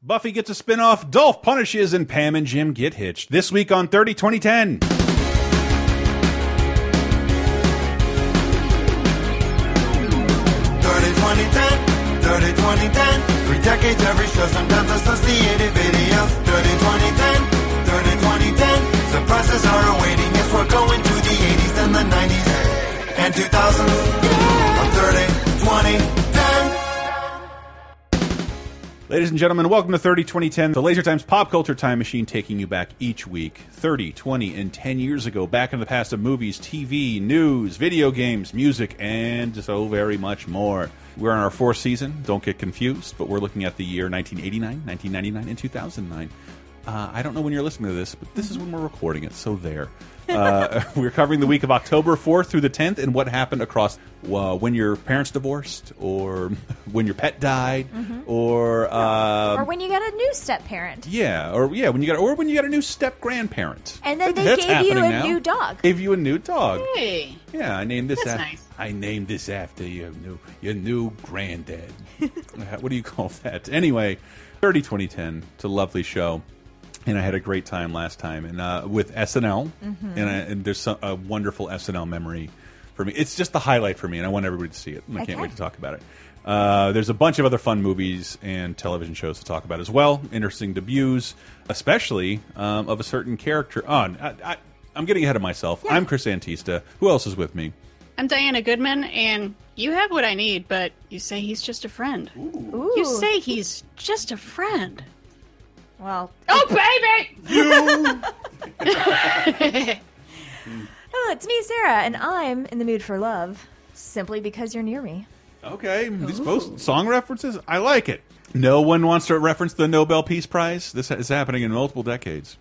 Buffy gets a spin-off, Dolph punishes, and Pam and Jim get hitched. This week on 30 2010. 30 30 2010 Three decades, every show, sometimes associated videos. 30 2010 30 2010 Surprises are awaiting as we're going to the 80s and the 90s and 2000s On 30 20 Ladies and gentlemen, welcome to 30 2010, the Laser Times pop culture time machine taking you back each week 30, 20, and 10 years ago, back in the past of movies, TV, news, video games, music, and so very much more. We're in our fourth season, don't get confused, but we're looking at the year 1989, 1999, and 2009. Uh, I don't know when you're listening to this, but this is when we're recording it, so there. Uh, we're covering the week of October 4th through the 10th and what happened across uh, when your parents divorced, or when your pet died, or uh, or when you got a new step parent. yeah, or yeah, when you got or when you got a new step grandparent. And then they That's gave you a now. new dog. Gave you a new dog. Hey, Yeah, I named this. That's af- nice. I named this after your new your new granddad. what do you call that? Anyway, 30 2010. It's a lovely show. And I had a great time last time, and uh, with SNL, Mm-hmm. and, I, and there's some, a wonderful SNL memory for me. It's just the highlight for me, and I want everybody to see it. And I can't wait to talk about it. Uh, there's a bunch of other fun movies and television shows to talk about as well. Interesting debuts, especially um, of a certain character. On, I, I, I'm getting ahead of myself. I'm Chris Antista. Who else is with me? I'm Diana Goodman, and you have what I need, but you say he's just a friend. Ooh. You say he's just a friend. Well, Oh, baby! oh, it's me, Sarah, and I'm in the mood for love simply because you're near me. Okay, these both song references. I like it. No one wants to reference the Nobel Peace Prize. This is happening in multiple decades.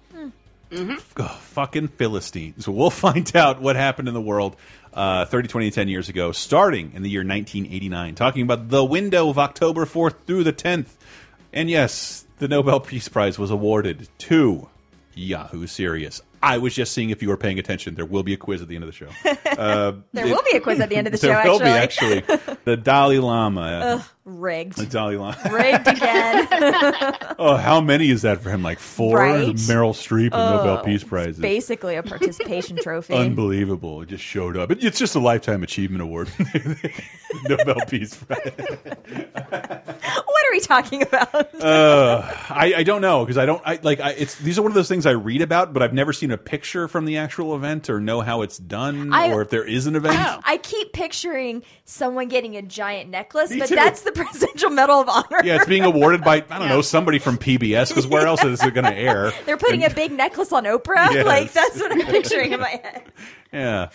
Ugh, fucking Philistines. So we'll find out what happened in the world uh, 30, 20, 10 years ago, starting in the year 1989, talking about the window of October 4th through the 10th. And yes, the Nobel Peace Prize was awarded to Yahoo Serious. I was just seeing if you were paying attention. There will be a quiz at the end of the show. Uh, there will be a quiz at the end of the show, there will actually. be, actually. The Dalai Lama. Rigged. Lama. Rigged again. Oh, how many is that for him? Like four? Right? Meryl Streep and Nobel Oh, Peace Prizes. Basically a participation trophy. Unbelievable. It just showed up. It- It's just a Lifetime Achievement Award. Nobel Peace Prize. what are we talking about? Uh, I, I don't know because I don't I like I, it's these are one of those things I read about, but I've never seen a picture from the actual event or know how it's done or if there is an event. I keep picturing someone getting a giant necklace, Me but too. that's the Presidential Medal of Honor. Yeah, it's being awarded by I don't know somebody from PBS because where else is it going to air? They're putting a big necklace on Oprah. Yes. Like that's what I'm picturing in my head. Yeah.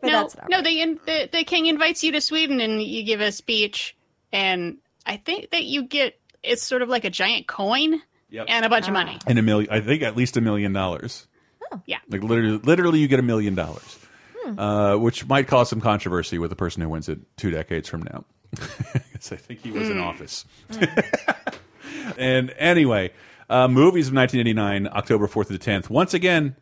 But no, that's no. right. They, in, the the king invites you to Sweden, and you give a speech, and I think that you get it's sort of like a giant coin Yep. and a bunch of money. And a million, I think at least a million dollars. Yeah. Like literally, literally, you get a million dollars, uh, which might cause some controversy with the person who wins it two decades from now. 'Cause I think he was in office. and anyway, uh, movies of 1989, October 4th to the 10th. Once again,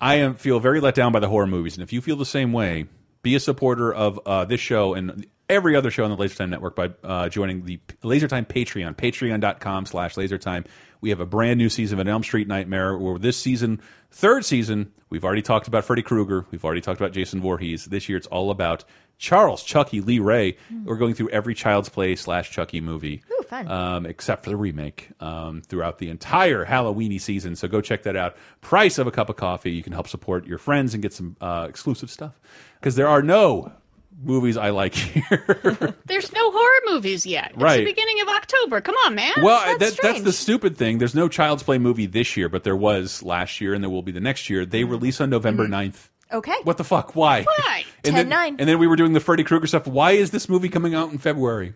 I am feel very let down by the horror movies, and if you feel the same way, be a supporter of uh, this show and every other show on the LaserTime Network by uh, joining the LaserTime Patreon, patreon.com slash LaserTime. We have a brand new season of an Elm Street Nightmare, where this season, third season, we've already talked about Freddy Krueger, we've already talked about Jason Voorhees. This year it's all about Charles Chucky Lee Ray. We're going through every Child's Play slash Chucky movie Ooh, fun. um, except for the remake um, throughout the entire Halloweeny season. So go check that out. Price of a cup of coffee. You can help support your friends and get some uh, exclusive stuff because there are no movies I like here. There's no horror movies yet. It's Right. the beginning of October. Come on, man. well, That's that, that's the stupid thing. There's no Child's Play movie this year, but there was last year, and there will be the next year. They release on November 9th. Okay. What the fuck? Why? Why? And then, 10-9. and then we were doing the Freddy Krueger stuff. Why is this movie coming out in February?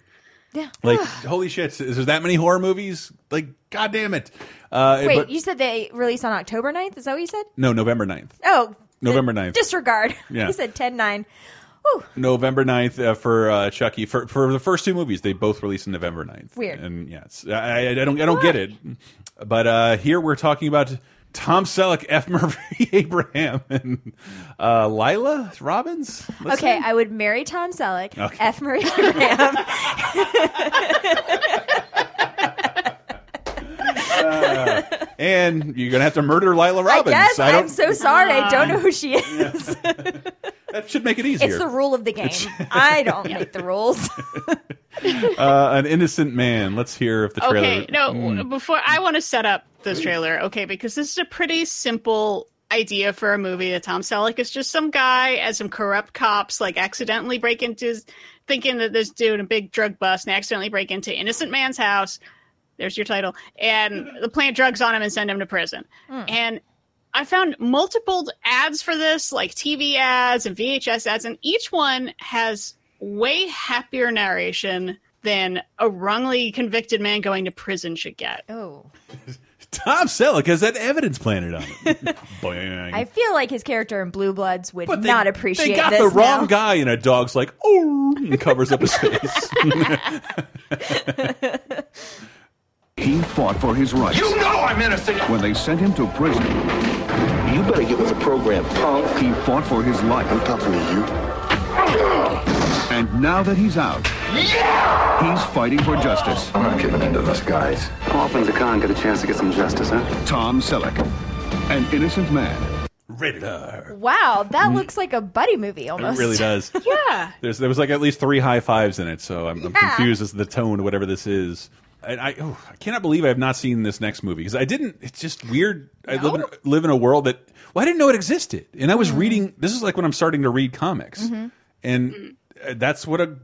Yeah. Like, holy shit! Is there that many horror movies? Like, god damn it! Uh, Wait, but- you said they release on October 9th? Is that what you said? no, November 9th. Oh. November uh, 9th. Disregard. Yeah. You said 10 9. Whew. November 9th uh, for uh, Chucky. For for the first two movies, they both released on November 9th. Weird. And yeah, it's, I, I I don't I don't get it. But uh, here we're talking about Tom Selleck, F. Murphy Abraham, and uh, Laila Robins. Let's Okay, say? I would marry Tom Selleck, Okay. F. Murray Abraham. and you're gonna have to murder Lila I Robbins. guess I don't. I'm so sorry. I don't know who she is. that should make it easier. It's the rule of the game. I don't make the rules. uh, an innocent man. Let's hear if the trailer. Okay, no, before I want to set up this trailer, okay, because this is a pretty simple idea for a movie that Tom Selleck is just some guy as some corrupt cops like accidentally break into his, thinking that this dude a big drug bust and accidentally break into innocent man's house. There's your title, and the plant drugs on him and send him to prison. Hmm. And I found multiple ads for this, like TV ads and VHS ads, and each one has way happier narration than a wrongly convicted man going to prison should get. Oh. Tom Selleck has that evidence planted on it. I feel like his character in Blue Bloods would But they- not appreciate this. They got this the wrong now. guy, and a dog's like, oh, and covers up his face. He fought for his rights. You know I'm innocent. When they sent him to prison, You better get with the program, punk. he fought for his life. I'm talking to you. And now that he's out, yeah! he's fighting for justice. I'm not giving in to those guys. How often does a con get a chance to get some justice, huh? Tom Selleck, an innocent man. Rated R. Wow, that looks like a buddy movie almost. It really does. Yeah. There's, there was like at least three high fives in it, so I'm, I'm Yeah. confused as to the tone of whatever this is. And I, oh, I cannot believe I have not seen this next movie because I didn't. It's just weird. I live in, live in a world that well, I didn't know it existed, and I was Mm-hmm. reading. This is like when I'm starting to read comics, and uh, that's what a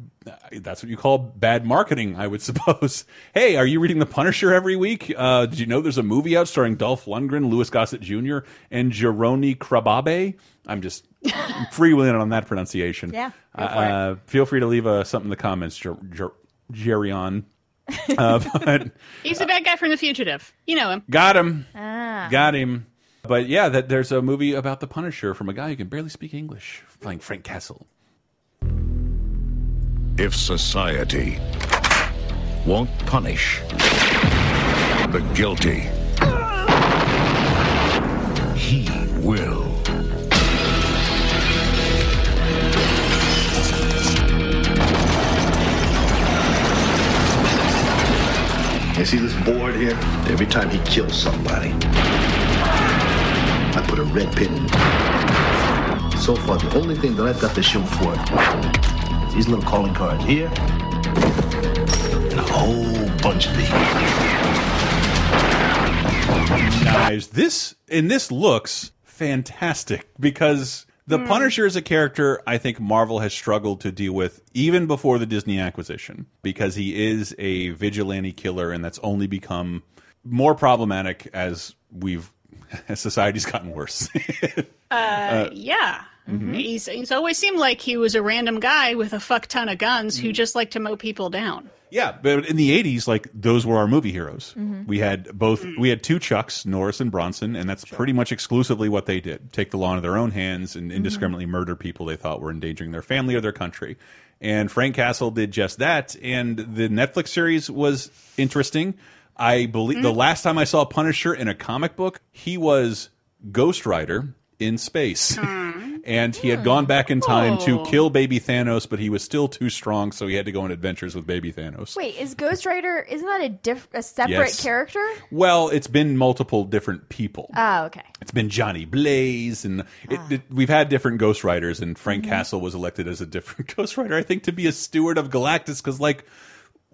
that's what you call bad marketing, I would suppose. hey, are you reading The Punisher every week? Uh, did you know there's a movie out starring Dolph Lundgren, Louis Gossett Jr., and Jeroni Krababe? I'm just freewheeling on that pronunciation. Yeah, go Uh, it. uh, feel free to leave uh, something in the comments, Jer Jer Jerry on. Uh, but He's the bad guy from The Fugitive. You know him. got him, Ah. got him. But yeah, that there's a movie about the Punisher from a guy who can barely speak English, playing Frank Castle. If society won't punish the guilty, he will. You see this board here? Every time he kills somebody, I put a red pin in. So far, the only thing that I've got to show for it these little calling cards here and a whole bunch of these. Guys, This and this looks fantastic because the Punisher is a character I think Marvel has struggled to deal with even before the Disney acquisition because he is a vigilante killer and that's only become more problematic as we've as society's gotten worse. Uh, yeah. Mm-hmm. He's, he's always seemed like he was a random guy with a fuck ton of guns who mm-hmm. just like to mow people down. Yeah, but in the '80s, like those were our movie heroes. Mm-hmm. We had both. Mm. We had two Chucks, Norris and Bronson, and that's pretty much exclusively what they did: take the law into their own hands and indiscriminately murder people they thought were endangering their family or their country. And Frank Castle did just that. And the Netflix series was interesting. I believe the last time I saw Punisher in a comic book, he was Ghost Rider in space. And he had gone back in time to Oh. kill baby Thanos, but he was still too strong, so he had to go on adventures with baby Thanos. Wait, is Ghost Rider isn't that a diff a separate Yes. character? Well, it's been multiple different people. Oh, okay. it's been Johnny Blaze, and it, Ah. it, we've had different Ghost Riders, and Frank Mm-hmm. Castle was elected as a different Ghost Rider, I think, to be a steward of Galactus, because, like,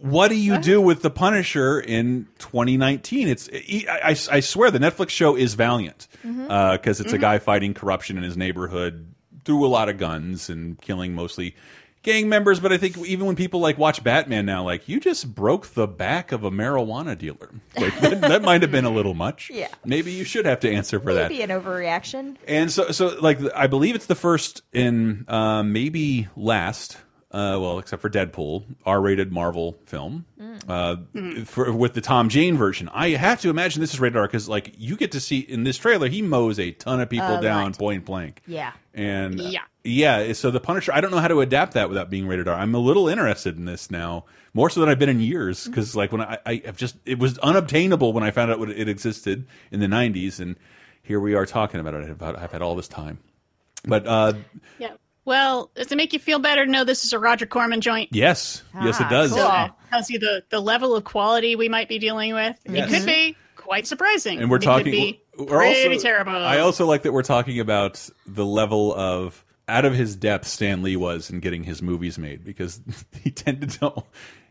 what do you do with the Punisher in 2019? It's I, I, I swear the Netflix show is Valiant Mm-hmm. because it's a guy fighting corruption in his neighborhood through a lot of guns and killing mostly gang members. But I think even when people like watch Batman now, like you just broke the back of a marijuana dealer, like that, that might have been a little much. Yeah. maybe you should have to answer for that. Maybe an overreaction. And so, so like, I believe it's the first in uh, maybe last, uh, well, except for Deadpool, R-rated Marvel film uh, for, with the Tom Jane version. I have to imagine this is rated R because, like, you get to see in this trailer, he mows a ton of people Uh, down right. point blank. Yeah. And uh, Yeah. yeah. So the Punisher, I don't know how to adapt that without being rated R. I'm a little interested in this now, more so than I've been in years, because like when I, I have just it was unobtainable when I found out what it existed in the '90s, and here we are talking about it. About I've had all this time, but uh, Yeah. Well, does it make you feel better to know this is a Roger Corman joint? yes, yes, it Ah, does. cool. So tells you the, the level of quality we might be dealing with. Yes. It could be quite surprising. and we're It could talking. be we're pretty also, terrible. I also like that we're talking about the level of out of his depth Stan Lee was in getting his movies made because he tended to.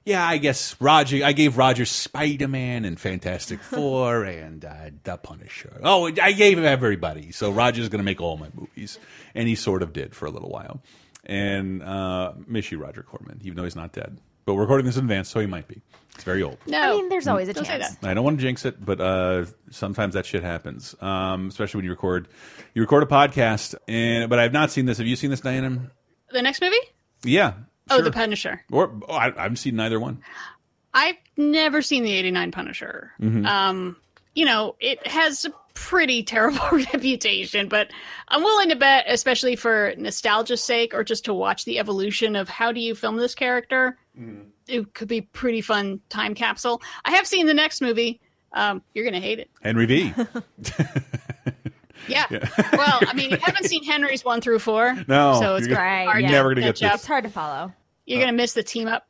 Yeah, I guess Roger. I gave Roger Spider Man and Fantastic Four and uh, The Punisher. Oh, I gave him everybody. So Roger's going to make all my movies, and he sort of did for a little while. And uh, miss you, Roger Corman, even though he's not dead. But we're recording this in advance, so he might be. It's very old. no, I mean, there's always a Don't chance. I don't want to jinx it, but uh, sometimes that shit happens. Um, especially when you record, you record a podcast. And but I've not seen this. Have you seen this, Diana? The next movie? Yeah. Oh, sure. The Punisher. Or oh, I, I haven't seen neither one. I've never seen the 89 Punisher. Mm-hmm. Um, you know, it has a pretty terrible reputation, but I'm willing to bet, especially for nostalgia's sake or just to watch the evolution of how do you film this character, Mm-hmm. it could be pretty fun time capsule. I have seen the next movie. Um, you're going to hate it. Henry V. Yeah. well, I mean, you haven't seen Henry's one through four. No, So it's you're Right, hard yeah. never gonna get up. this. It's hard to follow. You're gonna miss the team up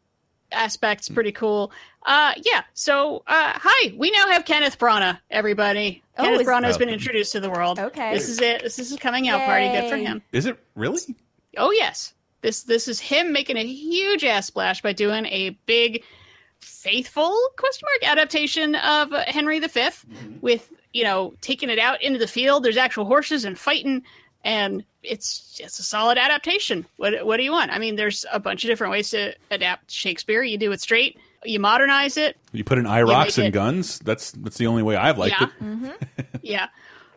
aspects. Pretty cool. Uh, yeah. So, uh, hi, we now have Kenneth Branagh. Everybody, Oh, Kenneth is- Branagh has Oh. been introduced to the world. Okay. This is it. This is his coming out party. Good for him. Is it really? Oh yes. This this is him making a huge ass splash by doing a big faithful question mark adaptation of uh, Henry V with you know taking it out into the field. There's actual horses and fighting, and it's it's a solid adaptation. What what do you want? I mean, there's a bunch of different ways to adapt Shakespeare. You do it straight. You modernize it. You put in IROCs make and it- guns. That's that's the only way I've liked Yeah. it. Mm-hmm. yeah.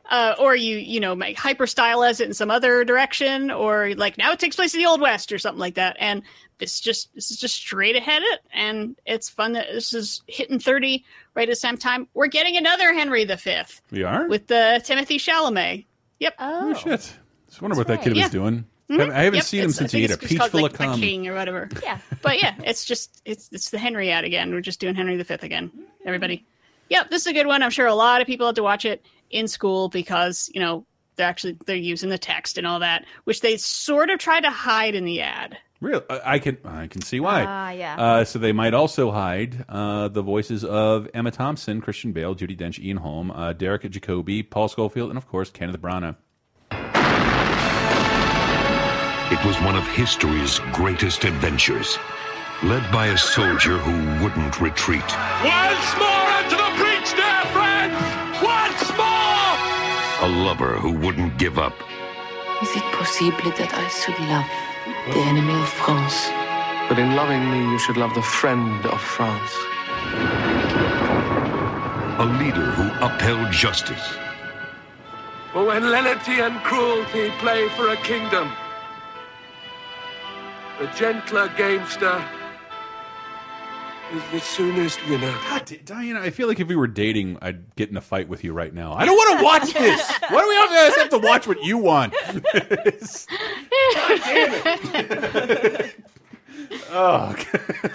Uh, or you you know make hyper stylize it in some other direction, or like now it takes place in the old west or something like that. And this just this is just straight ahead it, and it's fun that this is hitting thirty right at the same time. We're getting another Henry V We are. with the Timothée Chalamet. Yep. Oh, oh shit! I wonder what that right. kid was doing. I haven't- I haven't Yep, seen him it's- I since he ate a peach called, full like, of cum. King or whatever. yeah. but yeah, it's just it's it's the Henry ad again. We're just doing Henry V again. Everybody, yep, this is a good one. I'm sure a lot of people had to watch it in school because you know they're actually they're using the text and all that, which they sort of try to hide in the ad. Real, I I can I can see why. Ah, yeah. Uh, so they might also hide uh, the voices of Emma Thompson, Christian Bale, Judi Dench, Ian Holm, uh, Derek Jacobi, Paul Scofield, and of course Kenneth Branagh. It was one of history's greatest adventures, led by a soldier who wouldn't retreat. Once more A lover who wouldn't give up. Is it possible that I should love the enemy of France? But in loving me, you should love the friend of France. A leader who upheld justice. For when lenity and cruelty play for a kingdom, the gentler gamester is the soonest winner. God, Diana, I feel like if we were dating, I'd get in a fight with you right now. I don't want to watch this. Why do we have to, have to watch what you want? God damn it. oh, God.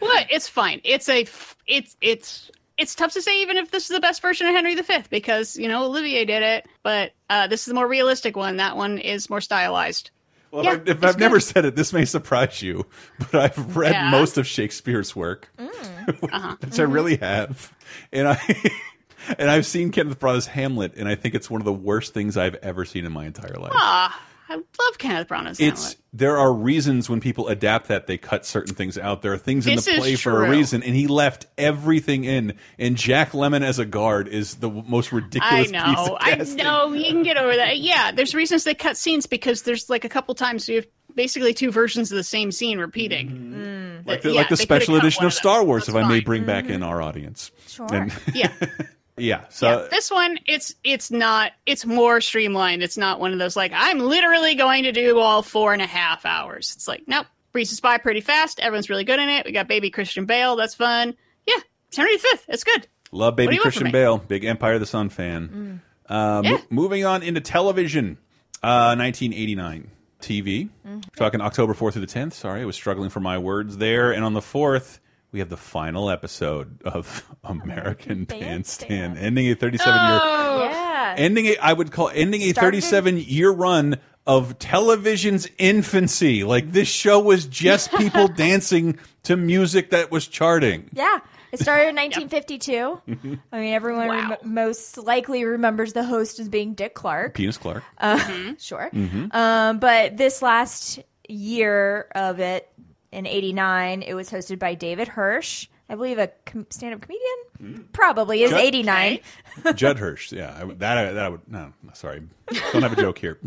But it's fine. It's a f- it's it's it's tough to say even if this is the best version of Henry V because you know Olivier did it, but uh, this is the more realistic one. That one is more stylized. Well, Yeah, if, I, if it's I've never good. said it, this may surprise you, but I've read Yeah. most of Shakespeare's work, Uh-huh. which I really have, and I and I've seen Kenneth Branagh's Hamlet, and I think it's one of the worst things I've ever seen in my entire life. Ah, I love Kenneth Branagh's it's Hamlet. there are reasons when people adapt that they cut certain things out. There are things in This the play for a reason, and he left everything in. And Jack Lemmon as a guard is the most I ridiculous piece know, of I know. You can get over that. Yeah, there's reasons they cut scenes because there's like a couple times you have basically two versions of the same scene repeating. Mm-hmm. Like the, Yeah, like the special edition of of Star. Wars, That's if I may fine. bring back in our audience. Sure. And- Yeah. yeah. So yeah, this one it's it's not it's more streamlined. It's not one of those like I'm literally going to do all four and a half hours. It's like nope, breezes by pretty fast. Everyone's really good in it. We got baby Christian Bale. That's fun. Yeah, it's Henry V. It's good. Love baby you want from Christian? Bale, big Empire of the Sun fan. Uh, mo- Yeah. moving on into television, uh, 1989 TV. Mm-hmm. Talking October 4th through the 10th. Sorry, I was struggling for my words there. And on the 4th, we have the final episode of American Bandstand, ending a 37 year Yeah. ending a I would call ending a Started- 37 year run of television's infancy. Like this show was just people dancing to music that was charting. Yeah. It started in 1952. I mean, everyone rem- most likely remembers the host as being Dick Clark. Penis Clark. Uh, Sure. Mhm. Um, but this last year of it, in '89, it was hosted by David Hirsch. I believe a com- stand-up comedian. Probably is Judd- 89. Judd Hirsch. Yeah, I, that I, that I would. No, sorry, don't have a joke here.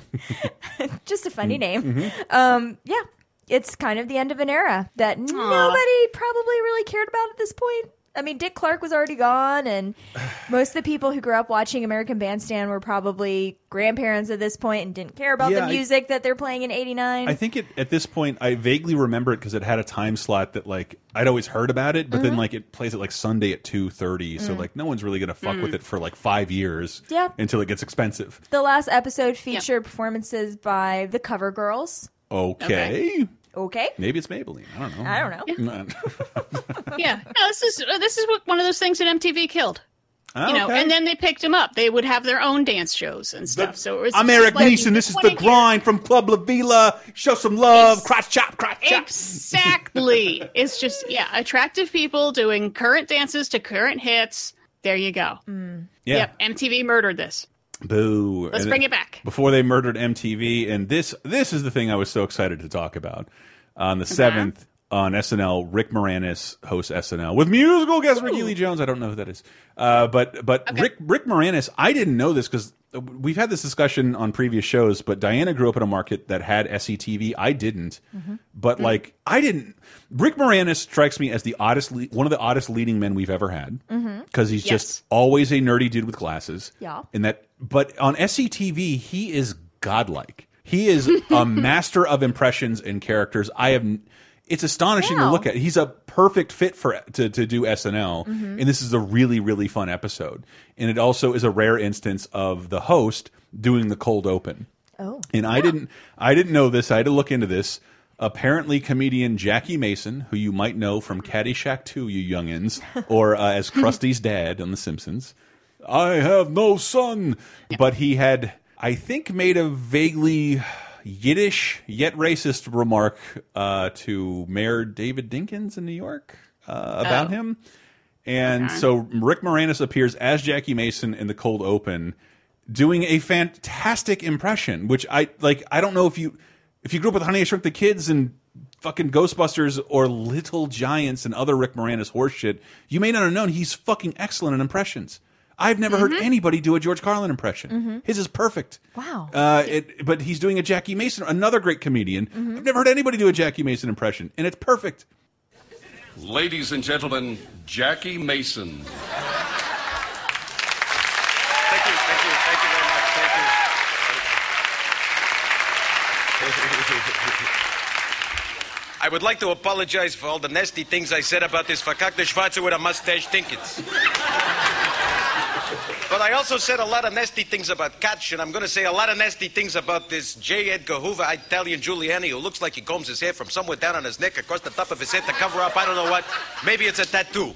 Just a funny name. Mhm. Um, yeah, it's kind of the end of an era that nobody probably really cared about at this point. I mean, Dick Clark was already gone, and most of the people who grew up watching American Bandstand were probably grandparents at this point and didn't care about Yeah, the I- music that they're playing in '89. I think it, at this point, I vaguely remember it because it had a time slot that like I'd always heard about it, but then Mhm. like it plays it like Sunday at two thirty, so Mm. like no one's really gonna fuck Mm. with it for like five years, Yeah. until it gets expensive. The last episode featured performances by the Cover Girls. Okay, Okay. Maybe it's Maybelline. I don't know. I don't know. yeah, no, this is uh, this is what one of those things that MTV killed. Oh, you know, okay. and then they picked them up. They would have their own dance shows and stuff. so it was I'm Eric like Neeson. This is the grind from Club La Vila. Show some love. Crotch chop, crotch chop. Exactly. it's just yeah, attractive people doing current dances to current hits. There you go. Yeah. Yep, MTV murdered this. Boo. Let's And bring it back. Before they murdered MTV, and this this is the thing I was so excited to talk about. On the. 7th on SNL, Rick Moranis hosts SNL with musical guest Rickie Lee Jones. I don't know who that is. Uh, but but Rick Rick Moranis, I didn't know this because we've had this discussion on previous shows, but Diana grew up in a market that had SCTV. I didn't. Mm-hmm. But mm-hmm. like I didn't Rick Moranis strikes me as the oddest one of the oddest leading men we've ever had mm-hmm. because he's Yes. just always a nerdy dude with glasses. Yeah. And that, but on SCTV, he is godlike. He is a master of impressions and characters. I have. It's astonishing to look at. He's a perfect fit for to to do SNL, Mhm. and this is a really really fun episode. And it also is a rare instance of the host doing the cold open. Oh. And I didn't I didn't know this. I had to look into this. Apparently, comedian Jackie Mason, who you might know from Caddyshack 2, you youngins, or uh, as Krusty's dad on The Simpsons. I have no son. But he had, I think, made a vaguely Yiddish yet racist remark uh, to Mayor David Dinkins in New York uh, about Oh. him. And Okay. so Rick Moranis appears as Jackie Mason in the cold open, doing a fantastic impression. Which I like. I don't know if you if you grew up with Honey I Shrunk the Kids and fucking Ghostbusters or Little Giants and other Rick Moranis horseshit, you may not have known he's fucking excellent in impressions. I've never heard anybody do a George Carlin impression. Mhm. His is perfect. Wow. Uh, it, but he's doing a Jackie Mason, another great comedian. I've never heard anybody do a Jackie Mason impression, and it's perfect. Ladies and gentlemen, Jackie Mason. Thank you, thank you, thank you very much. Thank you. I would like to apologize for all the nasty things I said about this verkackte Schwarze with a mustache tickets. But I also said a lot of nasty things about Koch, and I'm going to say a lot of nasty things about this J. Edgar Hoover Italian Giuliani who looks like he combs his hair from somewhere down on his neck across the top of his head to cover up. I don't know what. Maybe it's a tattoo.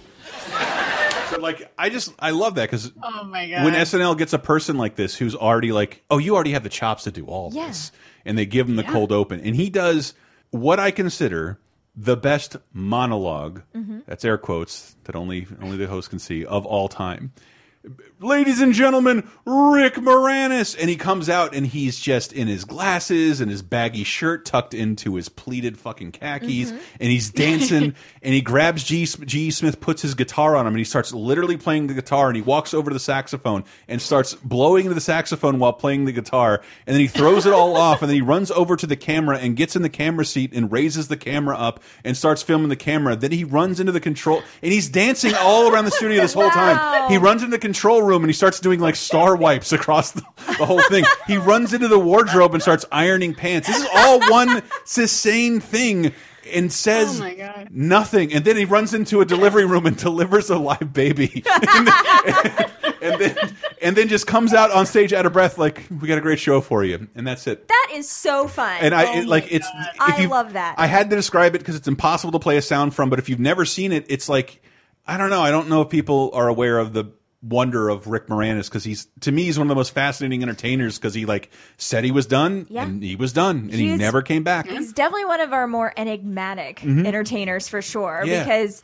So like, I just I love that because Oh my god. when SNL gets a person like this who's already like, oh, you already have the chops to do all Yeah. this, and they give him the cold open, and he does what I consider the best monologue. Mhm. That's air quotes that only only the host can see of all time. Ladies and gentlemen, Rick Moranis, and he comes out and he's just in his glasses and his baggy shirt tucked into his pleated fucking khakis, Mhm. and he's dancing and he grabs G. G. Smith, puts his guitar on him, and he starts literally playing the guitar. And he walks over to the saxophone and starts blowing into the saxophone while playing the guitar. And then he throws it all off, and then he runs over to the camera and gets in the camera seat and raises the camera up and starts filming the camera. Then he runs into the control, and he's dancing all around the studio this whole time. He runs into the control room and he starts doing like star wipes across the, the whole thing. He runs into the wardrobe and starts ironing pants. This is all one sustained thing and says Oh nothing. And then he runs into a delivery room and delivers a live baby. and, then, and then and then just comes out on stage out of breath like we got a great show for you. And that's it. That is so fun. And I it, like it's if I you love that. I had to describe it because it's impossible to play a sound from. But if you've never seen it, it's like I don't know. I don't know if people are aware of the wonder of Rick Moranis because he's to me he's one of the most fascinating entertainers because he like said he was done Yeah. and he was done and he never came back. He's definitely one of our more enigmatic Mhm. entertainers for sure Yeah. because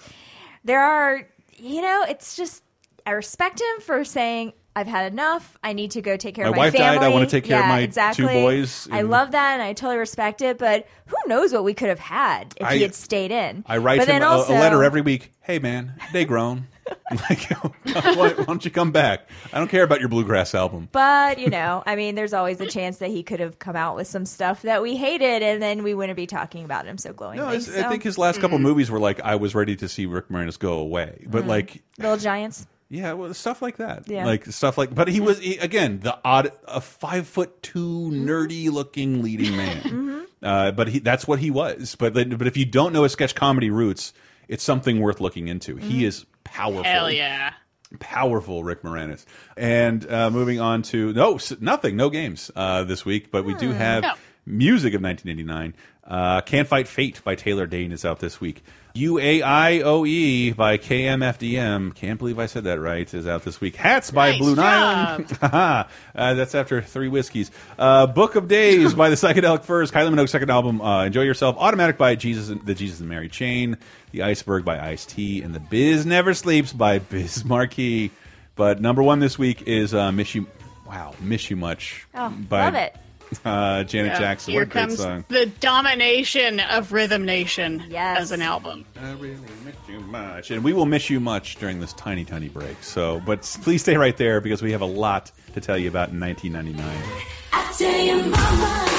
there are you know, it's just I respect him for saying I've had enough. I need to go take care My of my wife died. I family. wanna take care of Yeah, my two exactly. boys, I love that, and I totally respect it. But who knows what we could have had if I- he had stayed in? I write but him a, also, a letter every week. Hey, man, they grown. like, why, why don't you come back? I don't care about your bluegrass album. But you know, I mean, there's always a chance that he could have come out with some stuff that we hated, and then we wouldn't be talking about him so glowingly. No, so. I think his last couple movies were like I was ready to see Rick Moranis go away, but Mhm. like Little Giants. yeah, well, stuff like that, Yeah. like stuff like. But he was he, again the odd, a five foot two Mm-hmm. nerdy looking leading man. uh, but he that's what he was. But but if you don't know his sketch comedy roots, it's something worth looking into. He is powerful. Hell yeah. powerful Rick Moranis. And uh, moving on to no nothing, no games uh, this week, but we do have No. music of 1989. Uh, Can't Fight Fate by Taylor Dayne is out this week. UAIOE E by KMFDM. Can't believe I said that right. Is out this week. Hats by Nice Blue Nile. uh, that's after three whiskeys. Uh, Book of Days by the Psychedelic Furs. Kylie Minogue's second album. Uh, Enjoy Yourself. Automatic by Jesus, and, the Jesus and Mary Chain. The Iceberg by Ice T. And The Biz Never Sleeps by Biz Markie. But number one this week is uh, Miss You. Wow, Miss You Much. Oh, by love it. Uh, Janet Yeah, Jackson. Here what a great comes song. the domination of Rhythm Nation Yes. as an album. I really miss you much, and we will miss you much during this tiny, tiny break. So, but please stay right there because we have a lot to tell you about in 1999. I tell your mama,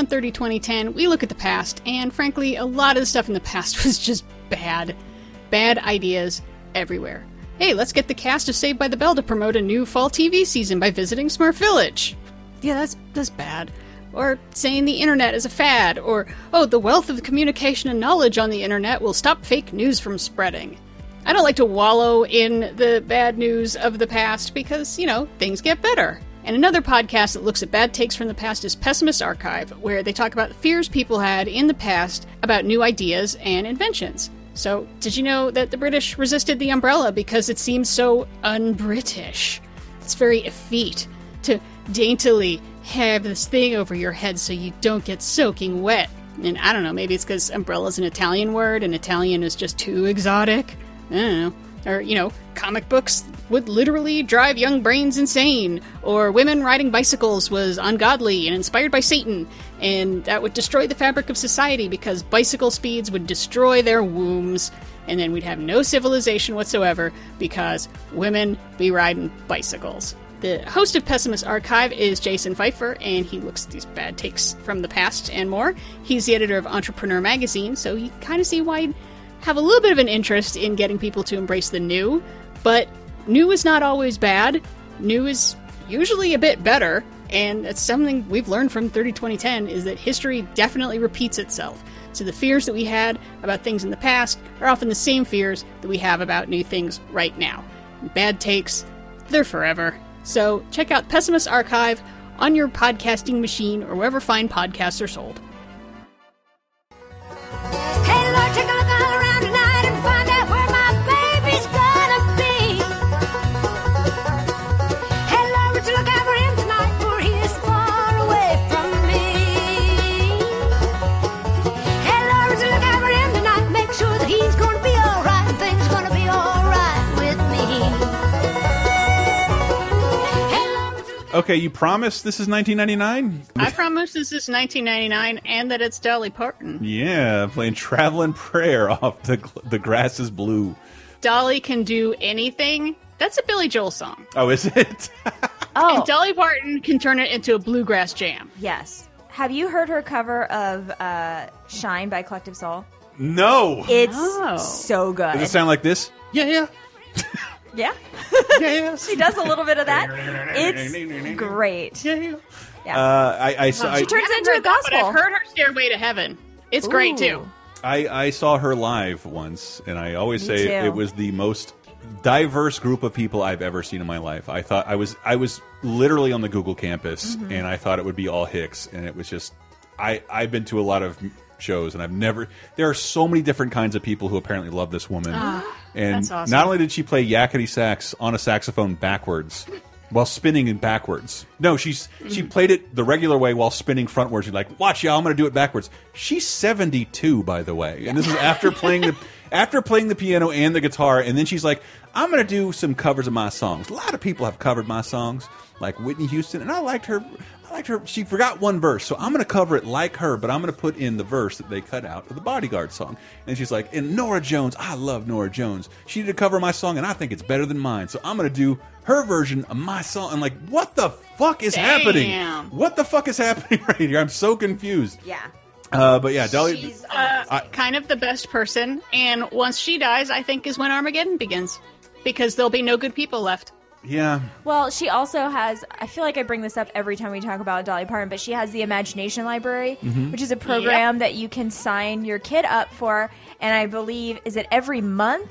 on 30 2010, we look at the past, and frankly, a lot of the stuff in the past was just bad. Bad ideas everywhere. Hey, let's get the cast of Saved by the Bell to promote a new fall TV season by visiting Smurf Village. Yeah, that's that's bad. Or saying the internet is a fad, or oh, the wealth of communication and knowledge on the internet will stop fake news from spreading. I don't like to wallow in the bad news of the past because, you know, things get better. And another podcast that looks at bad takes from the past is Pessimist Archive, where they talk about the fears people had in the past about new ideas and inventions. So, did you know that the British resisted the umbrella because it seems so un British? It's very effete to daintily have this thing over your head so you don't get soaking wet. And I don't know, maybe it's because umbrella is an Italian word and Italian is just too exotic. I don't know. Or, you know, comic books would literally drive young brains insane. Or women riding bicycles was ungodly and inspired by Satan. And that would destroy the fabric of society because bicycle speeds would destroy their wombs. And then we'd have no civilization whatsoever because women be riding bicycles. The host of Pessimist Archive is Jason Feifer, and he looks at these bad takes from the past and more. He's the editor of Entrepreneur Magazine, so you kind of see why have a little bit of an interest in getting people to embrace the new. But new is not always bad. New is usually a bit better, and it's something we've learned from 30 2010 is that history definitely repeats itself. So the fears that we had about things in the past are often the same fears that we have about new things right now. Bad takes, they're forever. So check out Pessimist Archive on your podcasting machine or wherever fine podcasts are sold. Okay, you promise this is 1999. I promise this is 1999 and that it's Dolly Parton. Yeah, playing "Traveling Prayer" off the the grass is blue. Dolly can do anything. That's a Billy Joel song. Oh, is it? Oh, And Dolly Parton can turn it into a bluegrass jam. yes. Have you heard her cover of uh, "Shine" by Collective Soul? no. It's Oh. so good. Does it sound like this? Yeah, yeah. yeah, Yeah, she does a little bit of that. It's great. yeah. Yeah. Uh, I, I, saw- she I, turns I into a heard that, but gospel. I've heard her Stairway to Heaven. It's great too. I, I saw her live once, and I always Me say too. it was the most diverse group of people I've ever seen in my life. I thought I was I was literally on the Google campus, Mhm. and I thought it would be all Hicks, and it was just I I've been to a lot of shows, and I've never. There are so many different kinds of people who apparently love this woman, Ah, and awesome. not only did she play yakety sax on a saxophone backwards. While spinning it backwards. No, she's she played it the regular way while spinning frontwards. You're like, watch, y'all, I'm going to do it backwards. She's 72, by the way, and this is after playing the after playing the piano and the guitar. And then she's like, I'm going to do some covers of my songs. A lot of people have covered my songs, like Whitney Houston, and I liked her. I liked her. She forgot one verse, so I'm going to cover it like her, but I'm going to put in the verse that they cut out of the Bodyguard song. And she's like, and Norah Jones, I love Norah Jones. She did a cover of my song, and I think it's better than mine. So I'm going to do her version of my song. I'm like, what the fuck is happening? What the fuck is happening right here? I'm so confused. Yeah. Uh, but yeah, Dolly. She's uh, kind of the best person, and once she dies, I think is when Armageddon begins, because there'll be no good people left. Yeah. Well, she also has. I feel like I bring this up every time we talk about Dolly Parton, but she has the Imagination Library, Mhm. which is a program that you can sign your kid up for. And I believe is it every month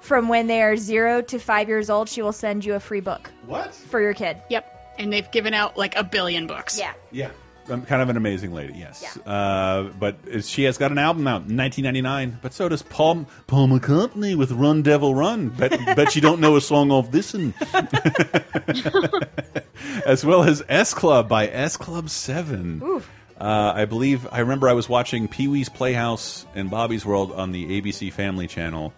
from when they are zero to five years old, she will send you a free book. What for your kid? Yep, and they've given out like a billion books. Yeah. Yeah. Kind of an amazing lady, yes. Uh, but she has got an album out in 1999. But so does Paul Paul McCartney with "Run Devil Run." Bet, bet you don't know a song off this one. as well as S Club by S Club Seven. Uh, I believe I remember I was watching Pee Wee's Playhouse and Bobby's World on the ABC Family Channel,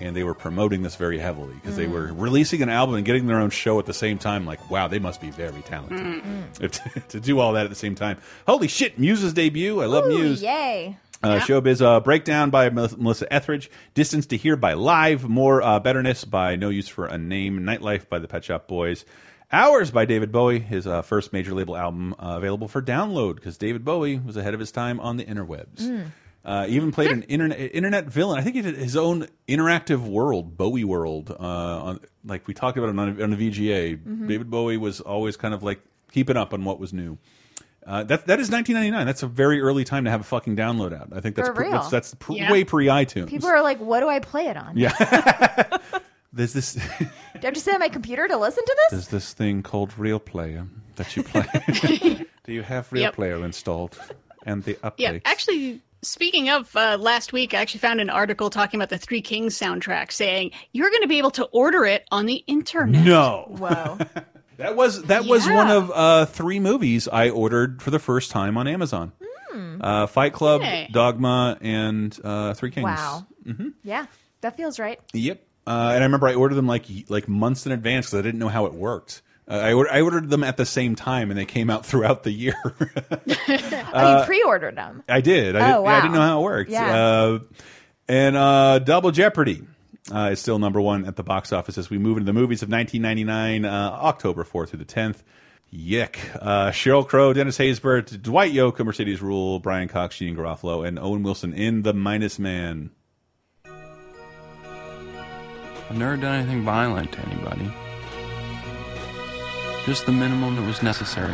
and they were promoting this very heavily because they Mm. were releasing an album and getting their own show at the same time. Like, wow, they must be very talented Mm. to do all that at the same time. Holy shit, Muse's debut! I love Ooh, Muse. Yay! Uh, Showbiz uh, Breakdown by Melissa Etheridge. Distance to Here by Live. More uh, Betterness by No Use for a Name. Nightlife by the Pet Shop Boys. Hours by David Bowie, his uh, first major label album uh, available for download because David Bowie was ahead of his time on the interwebs. Mm. Uh, even played an internet internet villain. I think he did his own interactive world, Bowie World. Uh, on, like we talked about it on, on the VGA. Mhm. David Bowie was always kind of like keeping up on what was new. Uh, that that is 1999. That's a very early time to have a fucking download out. I think that's For pre- that's, that's pr Yeah. way pre iTunes. People are like, "What do I play it on? yeah. There's this Do I have to sit on my computer to listen to this?" there's this thing called Real Player that you play. Do you have Real Yep. Player installed and the updates? Yeah, actually, speaking of uh, last week, I actually found an article talking about the Three Kings soundtrack, saying you're going to be able to order it on the internet. No. wow, That was that was one of uh, three movies I ordered for the first time on Amazon. Hmm. Uh, Fight Club, Hey. Dogma, and uh, Three Kings. Wow. mm -hmm. Yeah, that feels right. Yep. Uh, and I remember I ordered them like like months in advance because I didn't know how it worked. Uh, I, or I ordered them at the same time, and they came out throughout the year. oh, Uh, you pre-ordered them. I did. I, Oh, did, yeah, I didn't know how it worked. Yeah. Uh, and uh, Double Jeopardy uh, is still number one at the box office as we move into the movies of 1999, uh, October 4th through the 10th. Yick. Uh, Sheryl Crow, Dennis Haysbert, Dwight Yoakam, Mercedes Ruehl, Brian Cox, Gene Garofalo, and Owen Wilson in The Minus Man. I've never done anything violent to anybody. Just the minimum that was necessary.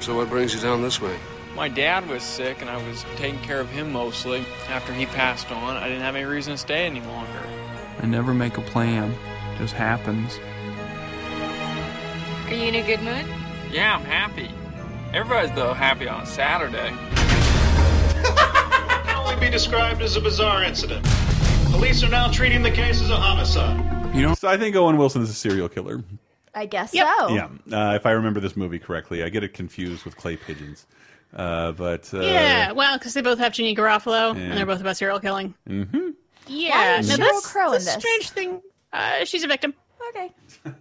So what brings you down this way? My dad was sick and I was taking care of him mostly. After he passed on, I didn't have any reason to stay any longer. I never make a plan. It just happens. Are you in a good mood? Yeah, I'm happy. Everybody's though happy on Saturday. can only be described as a bizarre incident. Police are now treating the case as a homicide. You know, so I think Owen Wilson is a serial killer. I guess so. Yeah, uh, if I remember this movie correctly, I get it confused with Clay Pigeons. Uh, but uh, yeah, well, because they both have Janeane Garofalo, Yeah. and they're both about serial killing. hmm Yeah, is no, Sheryl that's, Crow in a this? strange thing. Uh, she's a victim. Okay.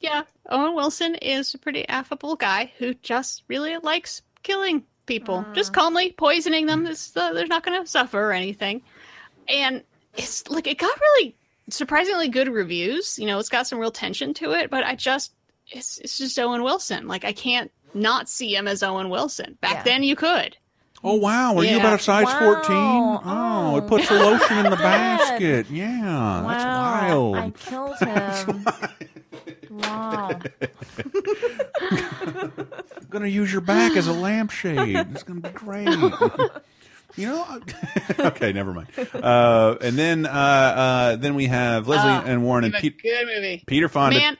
Yeah, Owen Wilson is a pretty affable guy who just really likes killing people, just calmly poisoning them. It's, uh, they're not going to suffer or anything. And it's like it got really surprisingly good reviews. You know, it's got some real tension to it, but I just it's it's just Owen Wilson. Like I can't not see him as Owen Wilson. Back then, you could. Oh wow, are you about a size Wow. 14? Oh, it puts the lotion in the basket. Yeah, that's wild. I killed him. wow. I'm gonna use your back as a lampshade. It's gonna be great. You know, okay, never mind. Uh, and then uh, uh, then we have Leslie Uh, and Warren and a Pete, good movie. Peter Fonda. Man,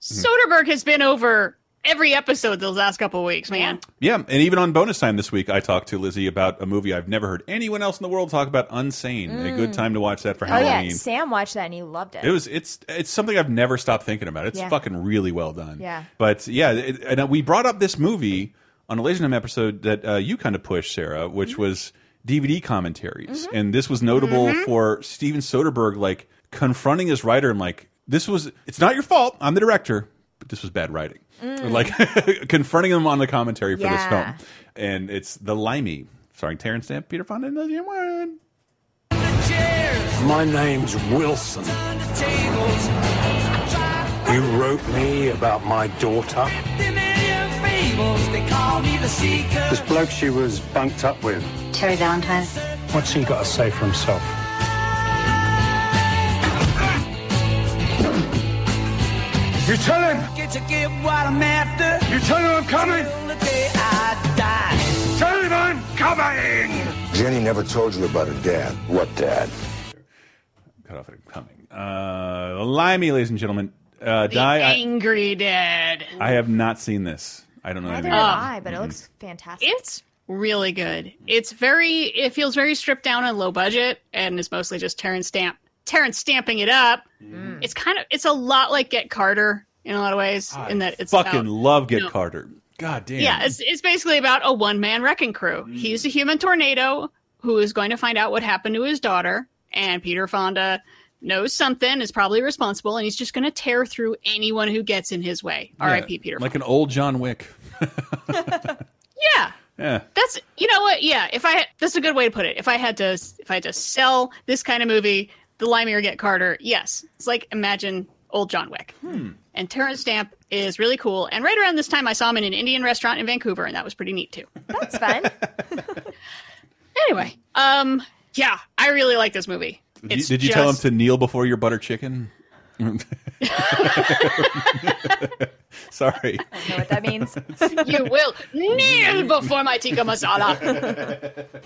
Soderbergh has been over every episode those last couple of weeks, man. Yeah, and even on bonus time this week, I talked to Lizzie about a movie I've never heard anyone else in the world talk about. Unsane, a good Mm. time to watch that for Oh Halloween. yeah, Sam watched that and he loved it. It was it's it's something I've never stopped thinking about. It's Yeah. fucking really well done. Yeah. But yeah, it, and we brought up this movie on a Laser Time episode that uh, you kind of pushed, Sarah, which Mm-hmm. was DVD commentaries, and this was notable for Steven Soderbergh like confronting his writer and like this was it's not your fault. I'm the director, but this was bad writing. Mm. Like confronting him on the commentary for this film, and it's The Limey, starring Terrence Stamp, Peter Fonda, and Leslie Warren. My name's Wilson. You wrote me about my daughter. This bloke she was bunked up with. Terry Valentine. What's he got to say for himself? You tell him. Get to get what I'm after. You tell him I'm coming. Till the day I die. Tell him I'm coming. Jenny never told you about her dad. What dad? Cut off it coming. Uh, The Limey, ladies and gentlemen. Uh, The die. I, Angry Dad. I have not seen this. I don't know Neither anything about I, but it looks fantastic. It's really good. It's very. It feels very stripped down and low budget, and is mostly just Terrence Stamp. Terrence stamping it up. Mm. It's kind of. It's a lot like Get Carter in a lot of ways. in that it's Fucking about, love Get you know, Carter. God damn. Yeah, it's, it's basically about a one man wrecking crew. Mm. He's a human tornado who is going to find out what happened to his daughter, and Peter Fonda knows something, is probably responsible, and he's just going to tear through anyone who gets in his way. R.I.P. Yeah, Peter Like an old John Wick. Yeah. Yeah. That's you know what? Yeah, if I had, that's a good way to put it. If I had to if I had to sell this kind of movie, The Limey or Get Carter, yes, it's like imagine old John Wick. Hmm. And Terrence Stamp is really cool. And right around this time, I saw him in an Indian restaurant in Vancouver, and that was pretty neat too. That's fun. Anyway, um, yeah, I really like this movie. Did, It's did you tell him to kneel before your butter chicken? Sorry. I don't know what that means. you will kneel before my tikka masala.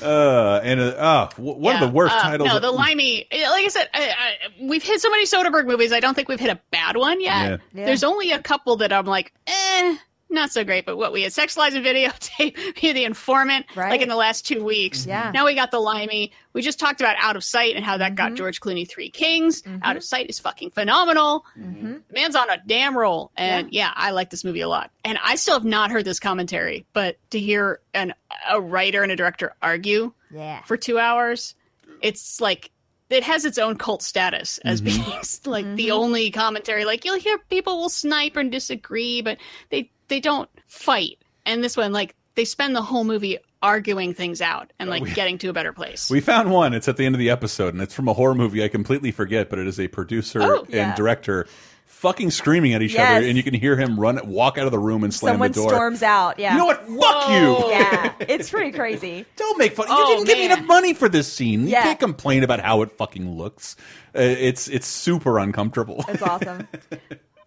Uh, and uh, oh, w- one Yeah, of the worst uh, titles. No, the limey. Like I said, I, I, we've hit so many Soderbergh movies. I don't think we've hit a bad one yet. Yeah. Yeah. There's only a couple that I'm like, eh, not so great. But what we had, Sex Lies and Videotape, The Informant, Right. like in the last two weeks. Yeah. Now we got the limey. We just talked about Out of Sight and how that got mm-hmm. George Clooney three Kings. Mm-hmm. Out of Sight is fucking phenomenal. Mm-hmm. The man's on a damn roll, and yeah. I like this movie a lot. And I still have not heard this commentary, but to hear an a writer and a director argue Yeah. for two hours, it's like it has its own cult status as mm-hmm. being like the only commentary. Like you'll hear people will snipe and disagree, but they they don't fight. And this one, like they spend the whole movie arguing things out and like getting to a better place. we found one. It's at the end of the episode, and it's from a horror movie I completely forget, but it is a producer Oh, and yeah. director fucking screaming at each Yes. other, and you can hear him run, walk out of the room and slam Someone the door. storms out. Yeah. You know what? Fuck you! Yeah. It's pretty crazy. Don't make fun. Oh, you didn't give me enough money for this scene. You Yeah. can't complain about how it fucking looks. Uh, it's it's super uncomfortable. It's awesome.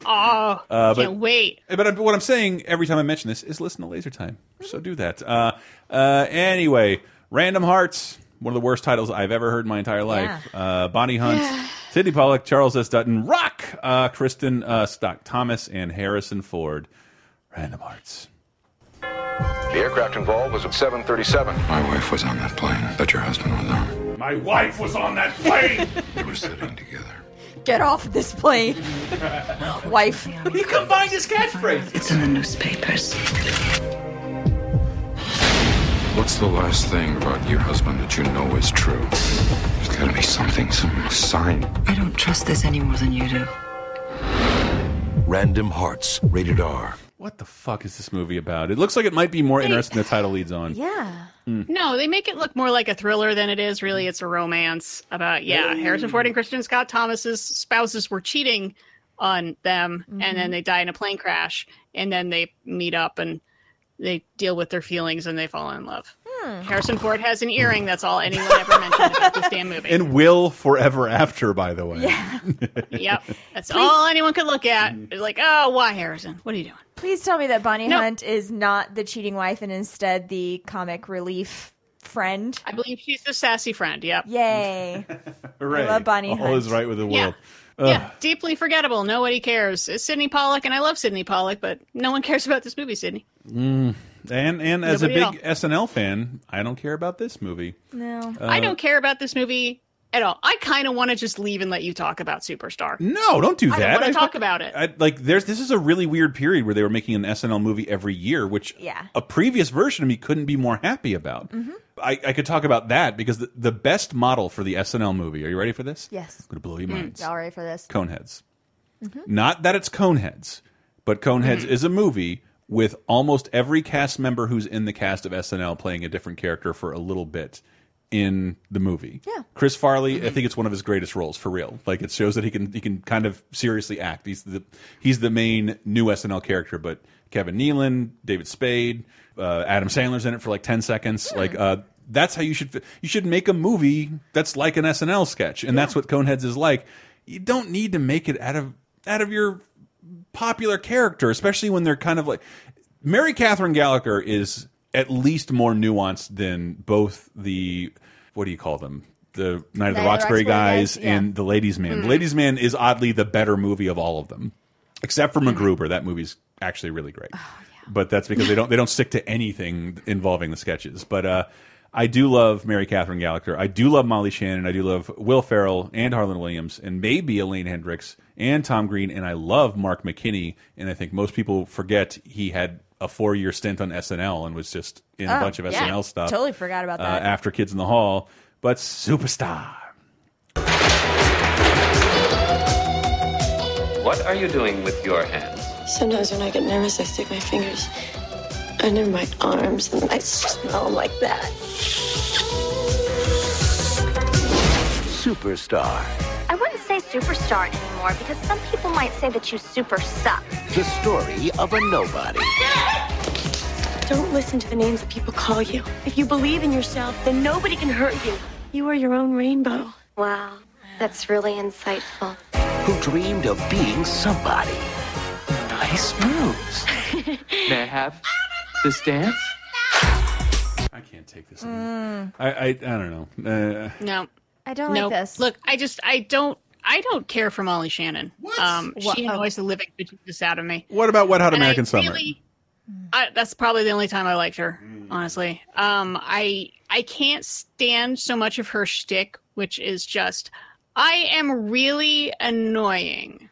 Oh, Uh, but- can't wait. But I'm- what I'm saying every time I mention this is listen to Laser Time. So do that. Uh, uh, anyway, Random Hearts, one of the worst titles I've ever heard in my entire life. Uh, Bonnie Hunt, Sydney Pollack, Charles S. Dutton, Rock, uh, Kristen uh, Stock Thomas, and Harrison Ford. Random Hearts. The aircraft involved was a 737. My wife was on that plane that your husband was on. My wife was on that plane. They were sitting together. Get off this plane. Wife. he combined his catchphrase. It's in the newspapers. What's the last thing about your husband that you know is true? There's gotta be something, some sign. I don't trust this any more than you do. Random Hearts, rated R. What the fuck is this movie about? It looks like it might be more interesting than the title leads on. Yeah. Hmm. No, they make it look more like a thriller than it is. Really, hmm. it's a romance about yeah, Harrison Ford and Kristin Scott Thomas's spouses were cheating on them, and then mm-hmm. they die in a plane crash, and then they meet up and they deal with their feelings and they fall in love. Harrison Ford has an earring. That's all anyone ever mentioned about this damn movie. And will forever after, by the way. Yeah. yep, that's all anyone could look at. It's like, oh, why Harrison? What are you doing? Please tell me that Bonnie No. Hunt is not the cheating wife and instead the comic relief friend. I believe she's the sassy friend. Yep. Yay. Hooray. love Bonnie All Hunt. is right with the Yeah. world. Ugh. Yeah, deeply forgettable. Nobody cares. It's Sydney Pollack, and I love Sydney Pollack, but no one cares about this movie, Sydney. Mm. And and as a big SNL fan, I don't care about this movie. No. I Uh, don't care about this movie at all. I kind of want to just leave and let you talk about Superstar. No, don't do I that. don't want I to talk about it. I, like there's this is a really weird period where they were making an SNL movie every year, which Yeah. a previous version of me couldn't be more happy about. Mhm. I, I could talk about that because the, the best model for the SNL movie. Are you ready for this? Yes. Going to blow your minds. Y'all ready for this? Coneheads. Mhm. Not that it's Coneheads, but Coneheads Mhm. is a movie with almost every cast member who's in the cast of SNL playing a different character for a little bit in the movie. Yeah. Chris Farley, I think it's one of his greatest roles for real. Like it shows that he can he can kind of seriously act. He's the he's the main new SNL character, but Kevin Nealon, David Spade, uh, Adam Sandler's in it for like 10 seconds. Like uh that's how you should you should make a movie that's like an SNL sketch and that's what Coneheads is like. You don't need to make it out of out of your popular character, especially when they're kind of like Mary Catherine Gallagher is at least more nuanced than both the what do you call them? The Night of the the Roxbury Roxbury guys guys, yeah. and The Ladies Man. The Mm. Ladies Man is oddly the better movie of all of them. Except for MacGruber, that movie's actually really great. But that's because they don't they don't stick to anything involving the sketches. But uh I do love Mary Catherine Gallagher. I do love Molly Shannon. I do love Will Ferrell and Harland Williams and maybe Elaine Hendrix and Tom Green. And I love Mark McKinney. And I think most people forget he had a four year stint on SNL and was just in a Oh, bunch of yeah. SNL stuff. Totally forgot about uh, that. after Kids in the Hall. But superstar. What are you doing with your hands? Sometimes when I get nervous, I stick my fingers under my arms and I smell like that. Superstar. I wouldn't say superstar anymore because some people might say that you super suck. The story of a nobody. Don't listen to the names that people call you. If you believe in yourself, then nobody can hurt you. You are your own rainbow. Wow, that's really insightful. Who dreamed of being somebody. Nice moves. May I have this dance? I can't take this. Mm, I I, I don't know. Uh, No, I don't Nope. like this. Look, I just I don't I don't care for Molly Shannon. Um, What? she Oh. annoys the living bejesus out of me. What about Wet Hot And I American Summer? really- I, that's probably the only time I liked her, honestly. Um, I I can't stand so much of her shtick, which is just I am really annoying.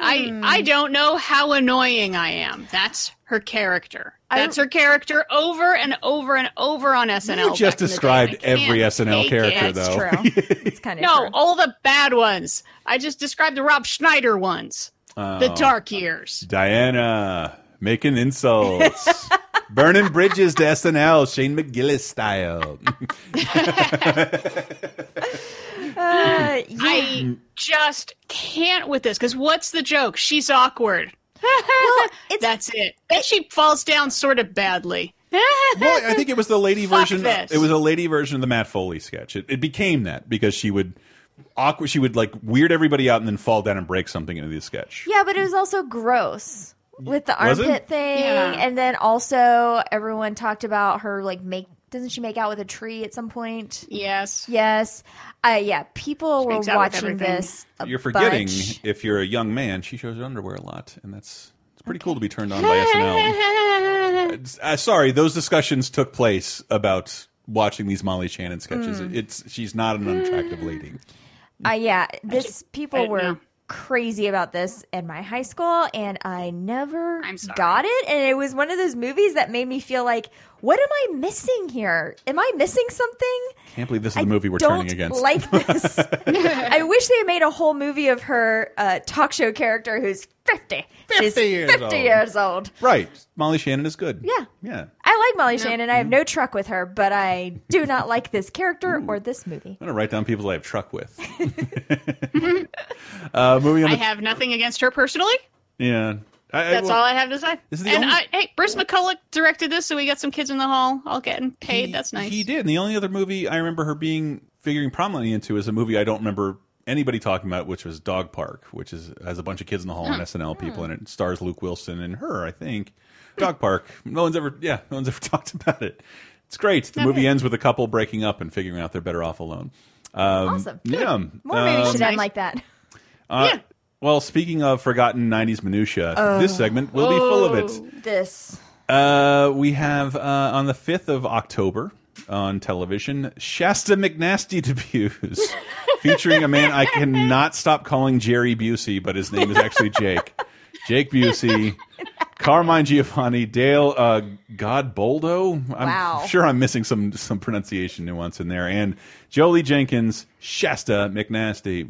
I I hmm. don't know how annoying I am. That's her character. That's her character over and over and over on SNL. You just back in the day. described every SNL character, it. though. it's kind of No, all the bad ones. I just described the Rob Schneider ones. The Oh. dark years. Diana making insults, burning bridges to SNL, Shane McGillis style. Uh, I just can't with this because what's the joke? She's awkward. That's it. And she falls down sort of badly. well, I think it was the lady Fuck version. this. It was a lady version of the Matt Foley sketch. It, it became that because she would awkward. She would like weird everybody out and then fall down and break something into the sketch. Yeah, but it was also gross with the armpit thing, Yeah. and then also everyone talked about her like make. Doesn't she make out with a tree at some point? Yes. Yes. Uh, yeah. People were makes out with watching this. a You're forgetting bunch. if you're a young man, she shows her underwear a lot, and that's it's pretty cool to be turned on by SNL. It's- uh, sorry, those discussions took place about watching these Molly Shannon sketches. Mm. It's she's not an unattractive lady. Uh, yeah, this people were no. Crazy about this in my high school, and I never got it. And it was one of those movies that made me feel like, what am I missing here? Am I missing something? Can't believe this is the movie we're Don't turning against. like this. I wish they had made a whole movie of her uh, talk show character who's 50. 50 She's years 50 old. years old. right, Molly Shannon is good. Yeah. yeah. I like Molly Shannon. I have mm-hmm. no truck with her, but I do not like this character mm. or this movie. I'm gonna write down people I have truck with. uh, moving on. I To, have nothing against her personally. yeah, I, I- That's well, all I have to say. This is the and only- I, hey, Bruce McCulloch directed this, so we got some kids in the hall all getting paid. That's nice. He did. And the only other movie I remember her being figuring prominently into is a movie I don't remember anybody talking about, which was Dog Park, which is has a bunch of kids in the hall and SNL people hmm. in it. It stars Luke Wilson and her, I think. Dog Park. No one's ever, yeah, no one's ever talked about it. It's great. The Okay. movie ends with a couple breaking up and figuring out they're better off alone. Um, Awesome. Yeah. More movies Um, should end like that. uh, Well, speaking of forgotten '90s minutia, this Oh. segment will be full of it. This. Uh, we have uh, on the 5th of October on television Shasta McNasty debuts, featuring a man I cannot stop calling Jerry Busey, but his name is actually Jake. Jake Busey, Carmine Giovanni, Dale uh, Godboldo. I'm Wow. sure I'm missing some some pronunciation nuance in there, and Jolie Jenkins, Shasta McNasty.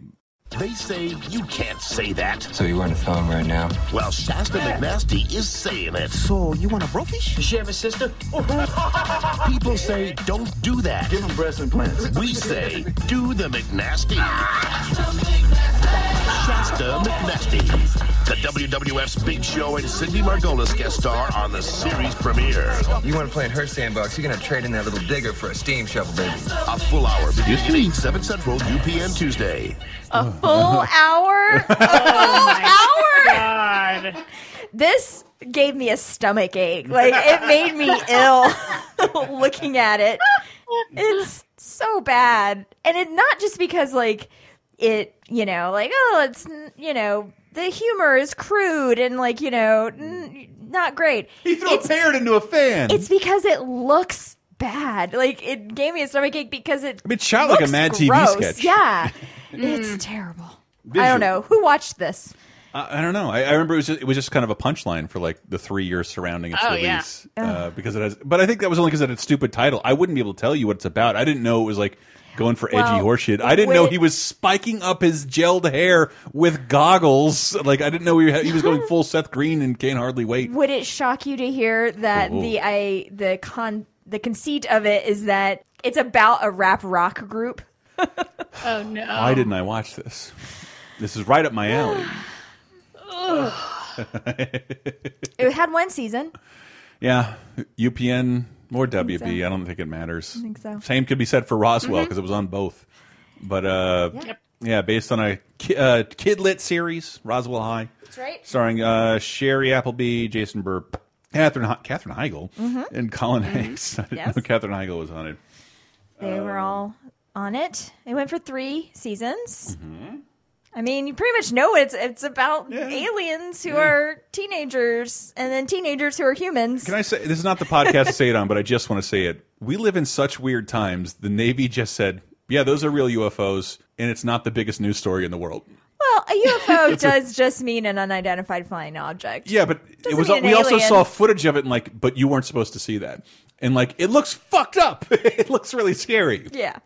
They say you can't say that. So you want to film right now? Well, Shasta McNasty is saying it. So you want a brofish? Does she have a sister? People say don't do that. Give them breast implants. We say do the McNasty. Shasta McNasty, the WWF's Big Show and Cindy Margolis guest star on the series premiere. You want to play in her sandbox? You're gonna trade in that little digger for a steam shovel, baby. A full hour beginning at 8, 7 Central, UPN Tuesday. A full hour? A oh full hour? God. This gave me a stomach ache. Like it made me ill looking at it. It's so bad. And it not just because like it, you know, like oh, it's you know, the humor is crude and like, you know, n- not great. He threw a parrot into a fan. It's because it looks bad. Like it gave me a stomachache because it I mean, it shot like a looks Mad TV sketch. Yeah. Mm. it's terrible. I don't know. Who watched this? I, I don't know. I, I remember it was, just, it was just kind of a punchline for like the three years surrounding its Oh, yeah. release uh, because it has. But I think that was only because it had a stupid title. I wouldn't be able to tell you what it's about. I didn't know it was like going for edgy Well, horseshit. I didn't know he was spiking up his gelled hair with goggles. Like I didn't know he, had, he was going full Seth Green and can't hardly wait. Would it shock you to hear that oh, oh. the I the con the conceit of it is that it's about a rap rock group? Oh no. Why didn't I watch this? This is right up my alley. It had one season. yeah, UPN or think WB. so. I don't think it matters. I think so. Same could be said for Roswell because it was on both. But uh, Yep. yeah, based on a ki uh, kid lit series, Roswell High. That's right. Starring uh, Shiri Appleby, Jason Behr, Catherine He- Katherine Heigl, Mhm. and Colin Mhm. Hanks. I didn't Yes. know Katherine Heigl was on it. They were Um, all on it. It went for three seasons. I mean, you pretty much know it's it's about aliens who are teenagers and then teenagers who are humans. Can I say this is not the podcast to say it on, but I just want to say it. We live in such weird times. The Navy just said, "Yeah, those are real UFOs," and it's not the biggest news story in the world. Well, a UFO It's a- does just mean an unidentified flying object. Yeah, but it Doesn't was. We also alien. saw footage of it, and like, but you weren't supposed to see that. And like, it looks fucked up. it looks really scary. Yeah.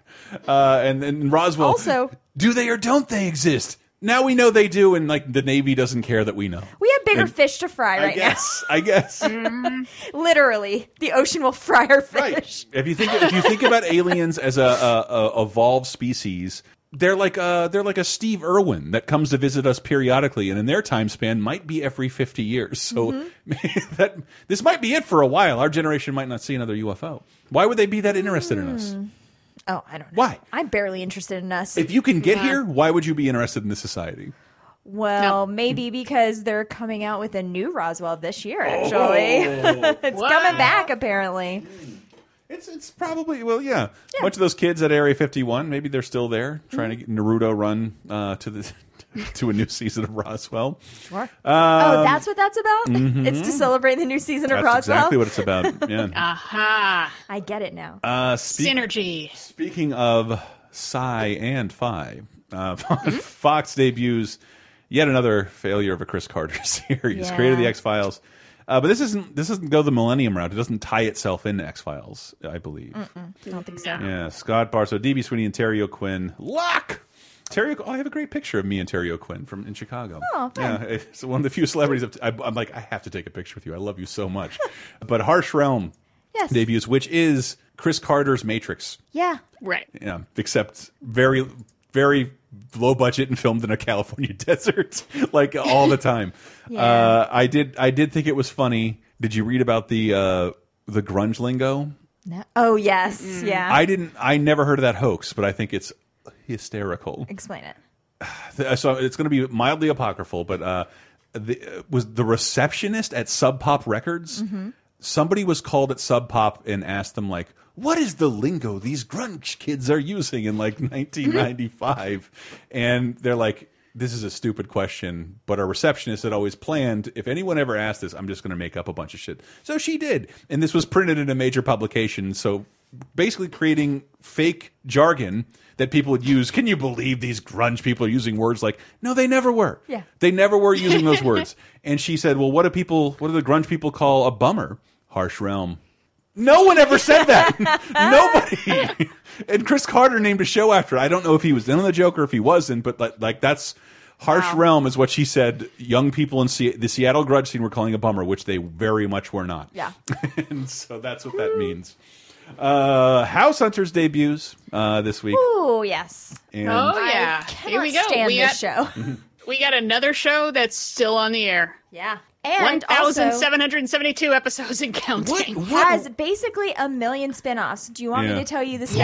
Uh, and then Roswell. Also- do they or don't they exist? Now we know they do, and like the Navy doesn't care that we know. We have bigger And fish to fry I right guess. I guess. Mm-hmm. Literally, the ocean will fry our fish. If you think if you think about aliens as a, a, a evolved species, they're like a, they're like a Steve Irwin that comes to visit us periodically, and in their time span might be every fifty years. So Mm-hmm. that this might be it for a while. Our generation might not see another UFO. Why would they be that interested in us? Mm. Oh, I don't know. Why? I'm barely interested in us. If you can get Yeah. here, why would you be interested in this society? Well, maybe because they're coming out with a new Roswell this year. Oh. Actually, Oh. it's coming back. Apparently, It's it's probably well, yeah. A bunch of those kids at Area 51, maybe they're still there trying to get Naruto run uh, to the to a new season of Roswell. Sure. oh, Um, that's what that's about. mhm. It's to celebrate the new season of That's Roswell. exactly what it's about. Yeah. Aha. I get it now. Uh, speak- Synergy. Speaking of Psy and Phi, uh, Mm-hmm. Fox debuts yet another failure of a Chris Carter series. Yeah. Created the X Files, uh, but this isn't this doesn't go the Millennium route. It doesn't tie itself into X Files, I believe. Mm-mm, I don't think so. Yeah, Scott Bairstow, DB Sweeney, and Terry O'Quinn. Locke. Terry, oh, I have a great picture of me and Terry O'Quinn from in Chicago. Oh, yeah, it's one of the few celebrities. I've- I, I'm like, I have to take a picture with you. I love you so much. but Harsh Realm Yes. debuts, which is Chris Carter's Matrix. Yeah. Right. Yeah, except very, very low budget and filmed in a California desert, like all the time. Yeah. uh, I did, I did think it was funny. Did you read about the uh, the grunge lingo? No. Oh yes, Mm. yeah. I didn't. I never heard of that hoax, but I think it's hysterical. Explain it. Th- So it's going to be mildly apocryphal, but uh, the, uh, was the receptionist at Sub Pop Records Mhm. Somebody was called at Sub Pop and asked them like, "What is the lingo these grunge kids are using in like 1995?" and they're like. This is a stupid question, but our receptionist had always planned if anyone ever asked this, I'm just going to make up a bunch of shit. So she did. And this was printed in a major publication. So basically creating fake jargon that people would use. Can you believe these grunge people are using words like, no, they never were. Yeah. They never were using those words. And she said, well, what do people, what do the grunge people call a bummer? Harsh realm. No one ever said that. Nobody. and Chris Carter named a show after. it. I don't know if he was in on the joke or if he wasn't, but like, like that's harsh realm is what she said. Young people in the Seattle grudge scene were calling a bummer, which they very much were not. Yeah. and so that's what that means. Uh, House Hunters debuts uh, this week. Ooh, yes. And Oh yeah, I here we go. stand we this got, show. We got another show that's still on the air. Yeah. One And thousand also seven hundred seventy-two episodes and counting. has basically a million spin-offs. Do you want Yeah. me to tell you the Please.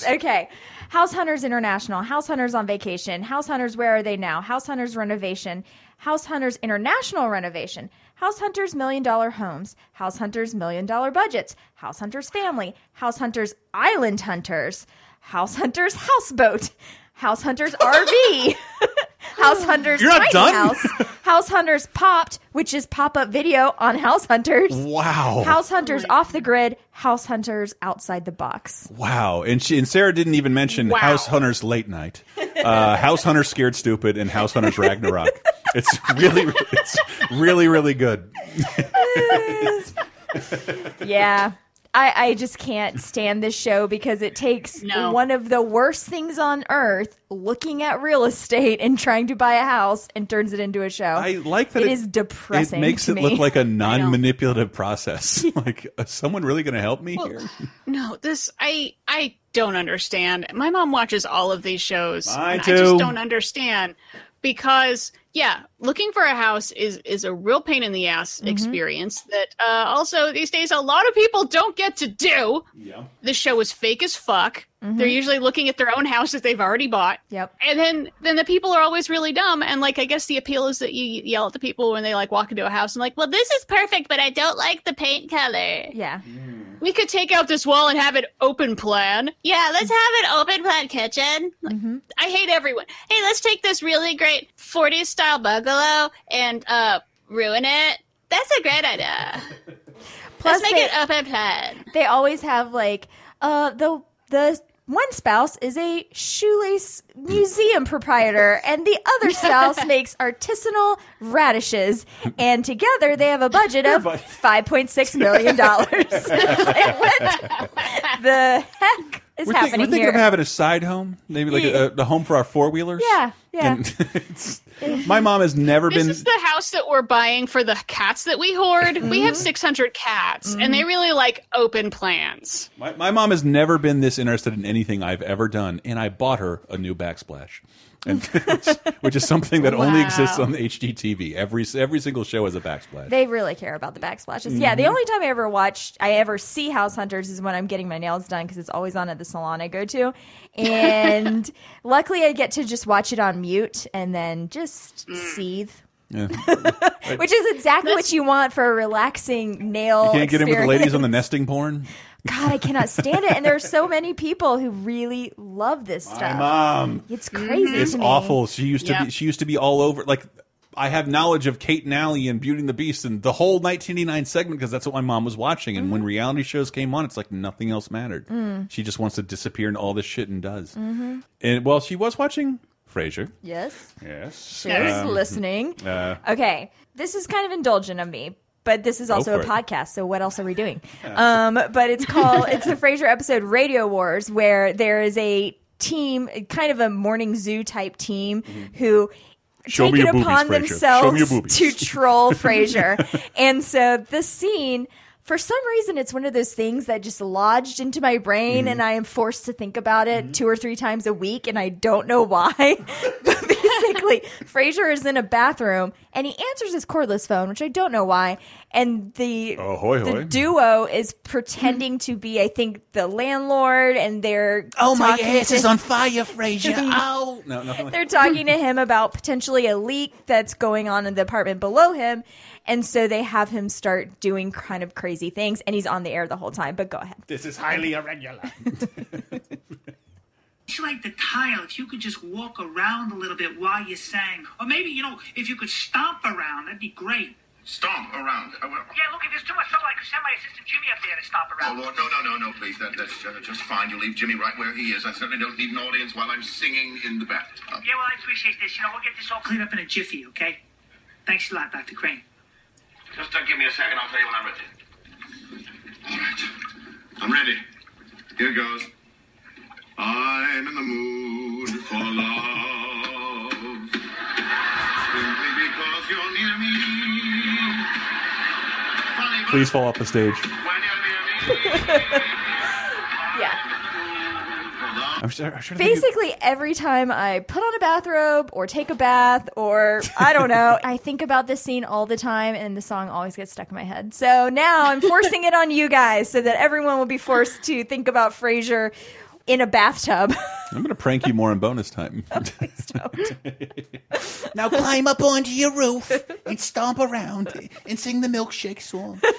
spin-offs? Okay. House Hunters International, House Hunters on Vacation, House Hunters Where Are They Now, House Hunters Renovation, House Hunters International Renovation, House Hunters Million Dollar Homes, House Hunters Million Dollar Budgets, House Hunters Family, House Hunters Island Hunters, House Hunters Houseboat, House Hunters RV, House Hunters You're not Tiny done? House, House Hunters Popped, which is pop-up video on House Hunters. Wow. House Hunters off the grid, House Hunters outside the box. Wow, and she and Sarah didn't even mention Wow. House Hunters Late Night, uh, House Hunters Scared Stupid, and House Hunters Ragnarok. It's really, it's really, really good. Yeah. I, I just can't stand this show because it takes No. one of the worst things on earth, looking at real estate and trying to buy a house, and turns it into a show. I like that it it- is depressing. It makes to it me. look like a non-manipulative process. like, is someone really going to help me Well, here? No, this I I don't understand. My mom watches all of these shows. Mine and I too. just don't understand because yeah, looking for a house is is a real pain in the ass Mm-hmm. experience that uh, also these days a lot of people don't get to do. Yeah. This show is fake as fuck. Mhm. They're usually looking at their own house that they've already bought. Yep. And then then the people are always really dumb and like I guess the appeal is that you yell at the people when they like walk into a house and like, "Well, this is perfect, but I don't like the paint color." Yeah. We could take out this wall and have it open plan. Yeah, let's have an open plan kitchen. Like, Mm-hmm. I hate everyone. Hey, let's take this really great 40s style bungalow and uh ruin it. That's a great idea. Plus let's make they- it open plan. They always have like uh the the one spouse is a shoelace museum proprietor and the other spouse makes artisanal radishes and together they have a budget of 5.6 million dollars like, what the heck is we're, think- happening we're thinking here of having a side home, maybe like a, a home for our four wheelers. yeah yeah And it's- my mom has never This been. This is the house that we're buying for the cats that we hoard. We have mm-hmm. 600 cats, and mm-hmm. they really like open plans. My, my mom has never been this interested in anything I've ever done, and I bought her a new backsplash, and which is something that only exists on HGTV. Every every single show has a backsplash. They really care about the backsplashes. Yeah, the Mhm. only time I ever watch, I ever see House Hunters is when I'm getting my nails done because it's always on at the salon I go to. And luckily, I get to just watch it on mute and then just seethe. Yeah. Which is exactly what you want for a relaxing nail. You can't get in with the ladies on the nesting porn. God, I cannot stand it. And there are so many people who really love this My stuff. mom. It's crazy. It's to me. awful. She used to Yeah. be. She used to be all over. Like I have knowledge of Kate and Allie and Beauty and the Beast and the whole 1989 segment because that's what my mom was watching. And when reality shows came on, it's like nothing else mattered. Mm. She just wants to disappear in all this shit and does. Mhm. And well, she was watching Frasier. Yes. Yes. She's Um, listening. Uh, Okay, this is kind of indulgent of me, but this is also a it. podcast. So what else are we doing? Um, but it's called it's the Frasier episode Radio Wars, where there is a team, kind of a morning zoo type team, who. Mm-hmm. Show take it boobies, upon Frasier. Show me your themselves to troll Frasier, and so the scene, for some reason, it's one of those things that just lodged into my brain, Mm-hmm. and I am forced to think about it two or three times a week, and I don't know why. but basically, Frasier is in a bathroom, and he answers his cordless phone, which I don't know why, and the Oh, hoy, the hoy. duo is pretending to be, I think, the landlord, and they're Oh, my talking ass to- is on fire, Frasier. Oh. No, nothing like they're talking to him about potentially a leak that's going on in the apartment below him. And so they have him start doing kind of crazy crazy things, and he's on the air the whole time. But go ahead. This is highly irregular. It's like the tile. If you could just walk around a little bit while you sang, or maybe you know, if you could stomp around, that'd be great. Stomp around. Well, Yeah, look, if there's too much trouble, I could send my assistant Jimmy up there to stomp around. Oh, around. Lord, no, no, no, no, please. That, that's uh, just fine. You leave Jimmy right where he is. I certainly don't need an audience while I'm singing in the bathtub. Yeah, well, I appreciate this. You know, we'll get this all cleaned up in a jiffy, okay? Thanks a lot, Dr. Crane. Just uh, give me a second. I'll tell you when I'm ready. All right. I'm ready. Here goes. I'm in the mood for love. Simply because you're near me. Funny, Please fall off the stage. I'm sure. I'm sure Basically, every time I put on a bathrobe or take a bath or I don't know, I think about this scene all the time and the song always gets stuck in my head. So now I'm forcing it on you guys so that everyone will be forced to think about Frasier in a bathtub. I'm going to prank you more in bonus time. Now climb up onto your roof and stomp around and sing the milkshake song. Why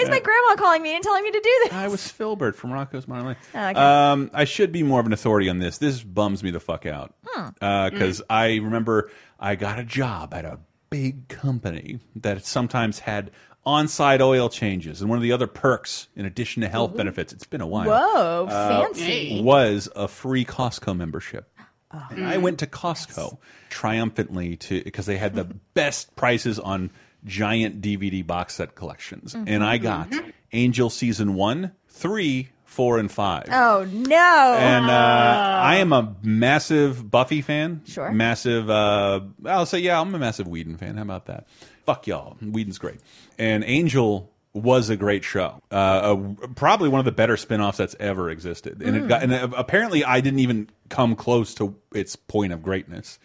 is my grandma calling me and telling me to do this? I was Filbert from Rocko's Modern Life. Oh, okay. Um, I should be more of an authority on this. This bums me the fuck out Hmm. because I remember I got a job at a big company that sometimes had on-site oil changes, and one of the other perks, in addition to health Ooh. benefits, it's been a while. Whoa, uh, fancy. Was a free Costco membership. Oh. And I went to Costco triumphantly to because they had the best prices on giant DVD box set collections, Mhm. and I got Angel season one, three, four, and five. Oh no! And uh, I am a massive Buffy fan. Sure. Massive. Uh, I'll say, yeah, I'm a massive Whedon fan. How about that? Fuck y'all. Whedon's great. And Angel was a great show. Uh, uh, probably one of the better spin-offs that's ever existed. And it got, and uh, apparently I didn't even come close to its point of greatness.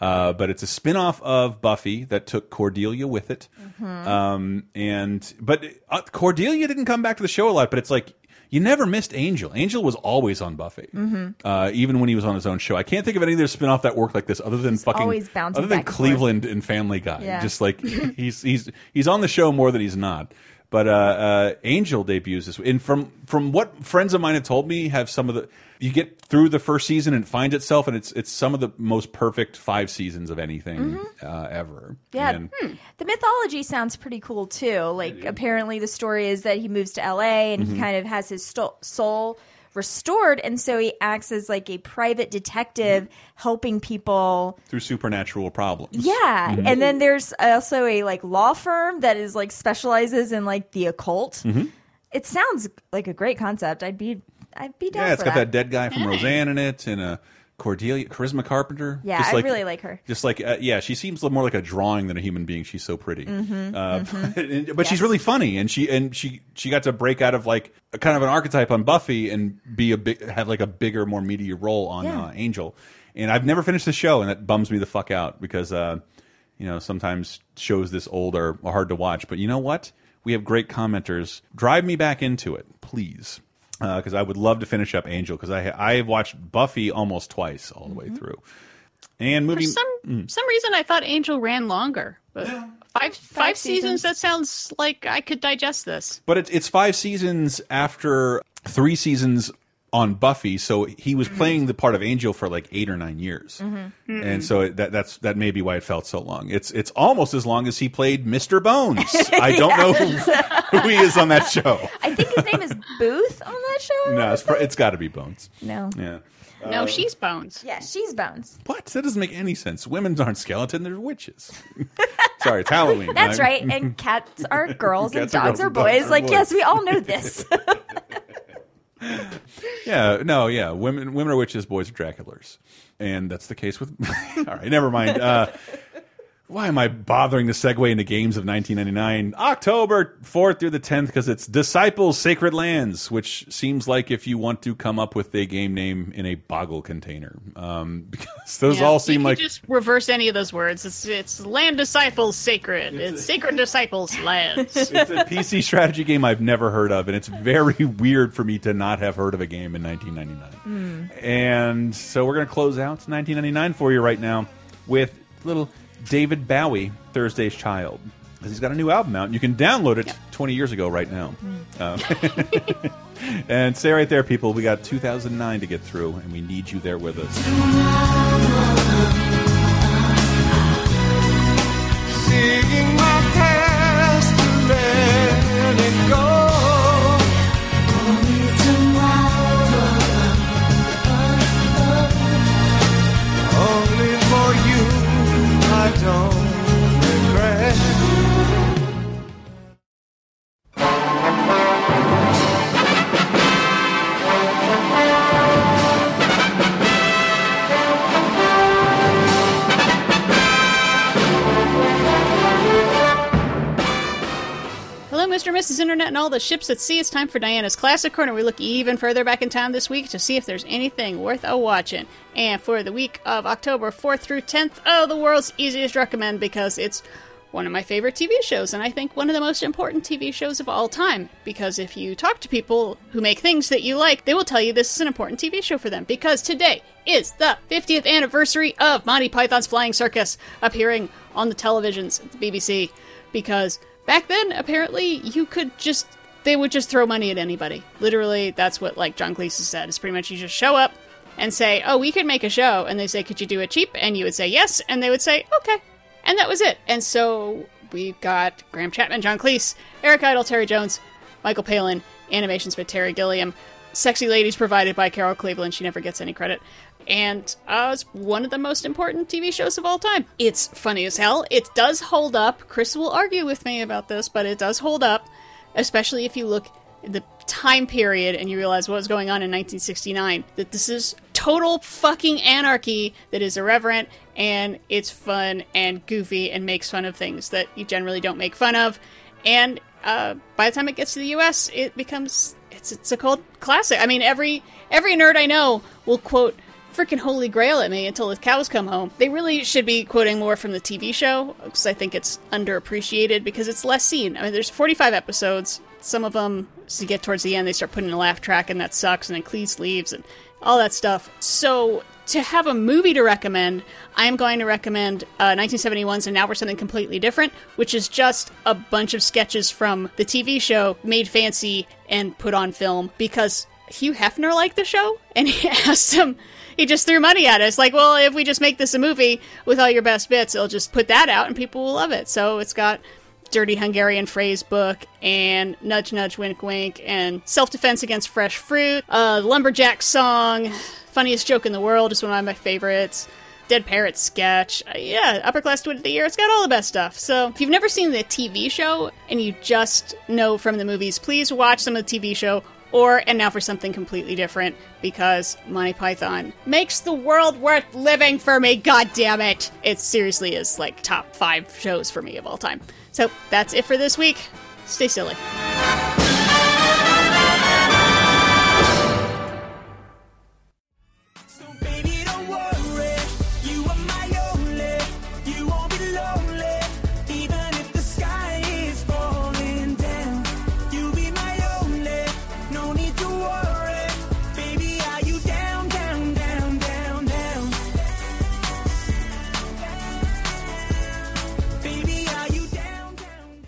Uh, but it's a spin-off of Buffy that took Cordelia with it. Mhm. Um, and but uh, Cordelia didn't come back to the show a lot. But it's like you never missed Angel. Angel was always on Buffy, Mhm. uh, even when he was on his own show. I can't think of any other spin-off that worked like this, other than fucking always bouncing other than back and. Cleveland and Family Guy. Yeah. Just like he's he's he's on the show more than he's not. But uh, uh, Angel debuts this, and from from what friends of mine have told me, have some of the you get through the first season and it finds itself, and it's it's some of the most perfect five seasons of anything uh, ever. Mm-hmm. Yeah, hmm. the mythology sounds pretty cool too. Like apparently the story is that he moves to LA and Mhm. he kind of has his soul restored, and so he acts as like a private detective helping people. through supernatural problems. Yeah, Mhm. and then there's also a like law firm that is like specializes in like the occult. Mhm. It sounds like a great concept. I'd be I'd be down yeah, it's got that. dead guy from Roseanne in it, and a Cordelia, Charisma Carpenter. Yeah, Just I really like her. Just like, uh, yeah, she seems more like a drawing than a human being. She's so pretty, Mhm, uh, mhm. but, but she's really funny, and she and she she got to break out of like a kind of an archetype on Buffy and be a big have like a bigger, more meaty role on Yeah. uh, Angel. And I've never finished the show, and that bums me the fuck out because uh, you know sometimes shows this old are hard to watch. But you know what? We have great commenters. Drive me back into it, please because I would love to finish up Angel because I I have watched Buffy almost twice all the way through, and For some Mm. some reason, I thought Angel ran longer, but five five seasons. seasons. That sounds like I could digest this. But it's it's five seasons after three seasons on Buffy, so he was playing the part of Angel for like eight or nine years, Mm-hmm. and so that that's that may be why it felt so long. It's it's almost as long as he played Mr. Bones. I don't know who, who he is on that show. I think his name is Booth on that show. No, it's, it's got to be Bones. No. Yeah. No, Uh, she's Bones. Yeah, she's Bones. What? That doesn't make any sense. Women aren't skeleton; they're witches. Sorry, it's Halloween. That's right. And cats are girls and Cats are dogs girls are and dogs boys. are Like, boys. yes, we all know this. Yeah, no, yeah. Women, women are witches, boys are Draculas, and that's the case with. All right, never mind. Uh, why am I bothering to segue into games of 1999? October 4th through the 10th because it's Disciples Sacred Lands, which seems like if you want to come up with a game name in a boggle container, um, because those Yeah, all seem could like just reverse any of those words. It's it's land disciples sacred. It's, sacred disciples lands. it's a PC strategy game I've never heard of, and it's very weird for me to not have heard of a game in 1999. And so we're going to close out 1999 for you right now with little David Bowie, Thursday's Child. because he's got a new album out. and You can download it 20 years ago right now. Uh, and stay right there, people. We got 2009 to get through, and we need you there with us. Internet and all the ships at sea. It's time for Diana's Classic Corner. We look even further back in time this week to see if there's anything worth a watching. And for the week of October 4th through 10th, oh, the world's easiest recommend because it's one of my favorite TV shows, and I think one of the most important TV shows of all time. Because if you talk to people who make things that you like, they will tell you this is an important TV show for them. Because today is the 50th anniversary of Monty Python's Flying Circus appearing on the televisions at the BBC. Because back then, apparently, you could just. They would just throw money at anybody. Literally, that's what, like, John Cleese said. Is pretty much you just show up and say, oh, we could make a show. And they say, could you do it cheap? And you would say yes. And they would say, okay. And that was it. And so we've got Graham Chapman, John Cleese, Eric Idle, Terry Jones, Michael Palin, animations by Terry Gilliam, Sexy Ladies provided by Carol Cleveland. She never gets any credit. And uh, it's one of the most important TV shows of all time. It's funny as hell. It does hold up. Chris will argue with me about this, but it does hold up, especially if you look at the time period and you realize what was going on in 1969. That this is total fucking anarchy that is irreverent and it's fun and goofy and makes fun of things that you generally don't make fun of. And uh, by the time it gets to the U.S., it becomes it's it's a cult classic. I mean, every every nerd I know will quote freaking Holy Grail at me until the cows come home. They really should be quoting more from the TV show because I think it's underappreciated because it's less seen. I mean, there's 45 episodes. Some of them, as you get towards the end, they start putting a laugh track, and that sucks. And then Cleese leaves, and all that stuff. So to have a movie to recommend, I'm going to recommend uh, 1971's And Now for Something Completely Different, which is just a bunch of sketches from the TV show made fancy and put on film because Hugh Hefner liked the show and he asked him, he just threw money at us. Like, well, if we just make this a movie with all your best bits, it'll just put that out and people will love it. So it's got Dirty Hungarian Phrase Book and Nudge Nudge Wink Wink and Self Defense Against Fresh Fruit, uh, Lumberjack Song, Funniest Joke in the World is one of my favorites. Dead Parrot sketch. Uh, yeah, Upper Class Twit of the Year. It's got all the best stuff. So, if you've never seen the TV show and you just know from the movies, please watch some of the TV show or and now for something completely different because Monty Python makes the world worth living for me. God damn it! It seriously is like top five shows for me of all time. So that's it for this week. Stay silly.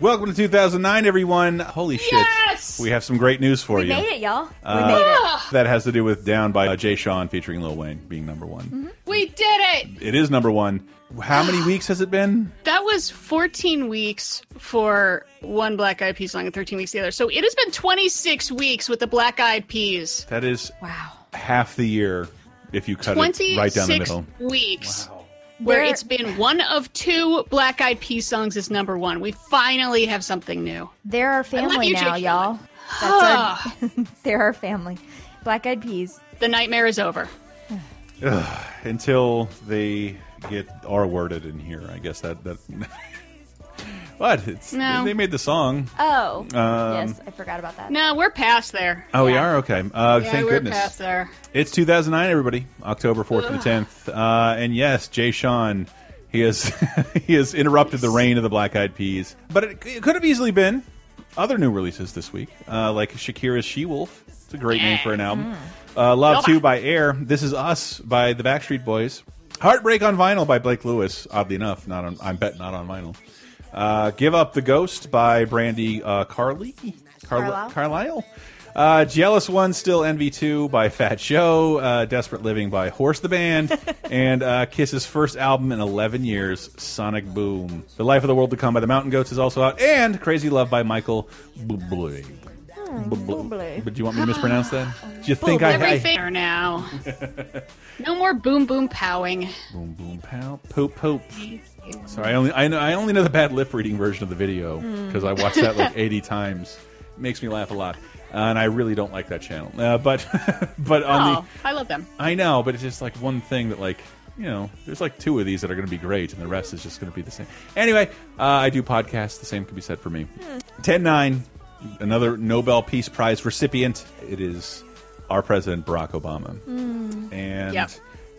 Welcome to 2009, everyone. Holy shit. Yes! We have some great news for you. We you. made it, y'all. Uh, we made it. That has to do with Down by uh, Jay Sean featuring Lil Wayne being number one. Mm-hmm. We did it! It is number one. How many weeks has it been? That was 14 weeks for one Black Eyed Peas song and 13 weeks the other. So it has been 26 weeks with the Black Eyed Peas. That is wow. half the year if you cut 26 it right down the middle. weeks. Where There- it's been one of two Black Eyed Peas songs is number one. We finally have something new. They're our family you, now, Jake. y'all. That's our, ah. they're our family. Black Eyed Peas. The nightmare is over. Ugh, until they get R worded in here. I guess that that. what? It's, No. They made the song. Oh, Um, yes, I forgot about that. No, we're past there. Oh, we are okay. Uh, yeah, thank we're goodness. past there. It's 2009, everybody. October 4th to the 10th. Uh, and yes, Jay Sean, he has he has interrupted the reign of the Black Eyed Peas. But it, it could have easily been other new releases this week, uh, like Shakira's She Wolf. It's a great name for an album. Uh, Love Nobody. 2 by Air. This is Us by the Backstreet Boys. Heartbreak on Vinyl by Blake Lewis. Oddly enough, not on. I bet not on vinyl. Uh, Give Up the Ghost by Brandi uh, Carly. Carl- Carlisle. Carlisle. Uh, Jealous One, Still Envy 2 by Fat Joe. Uh, Desperate Living by Horse the Band. and uh, Kiss's first album in 11 years, Sonic Boom. The Life of the World to Come by the Mountain Goats is also out. And Crazy Love by Michael Bublé. Bublé. But do you want me to mispronounce that? Do you think I, I everything are now? no more boom boom powing. Boom boom pow poop poop. Sorry, I only I know I only know the bad lip reading version of the video Hmm. because I watched that like 80 times. It makes me laugh a lot, uh, and I really don't like that channel. Uh, but but on Oh, I love them. I know, but it's just like one thing that like you know there's like two of these that are going to be great, and the rest is just going to be the same. Anyway, uh, I do podcasts. The same can be said for me. Ten nine, another Nobel Peace Prize recipient. It is our president Barack Obama, and Yep.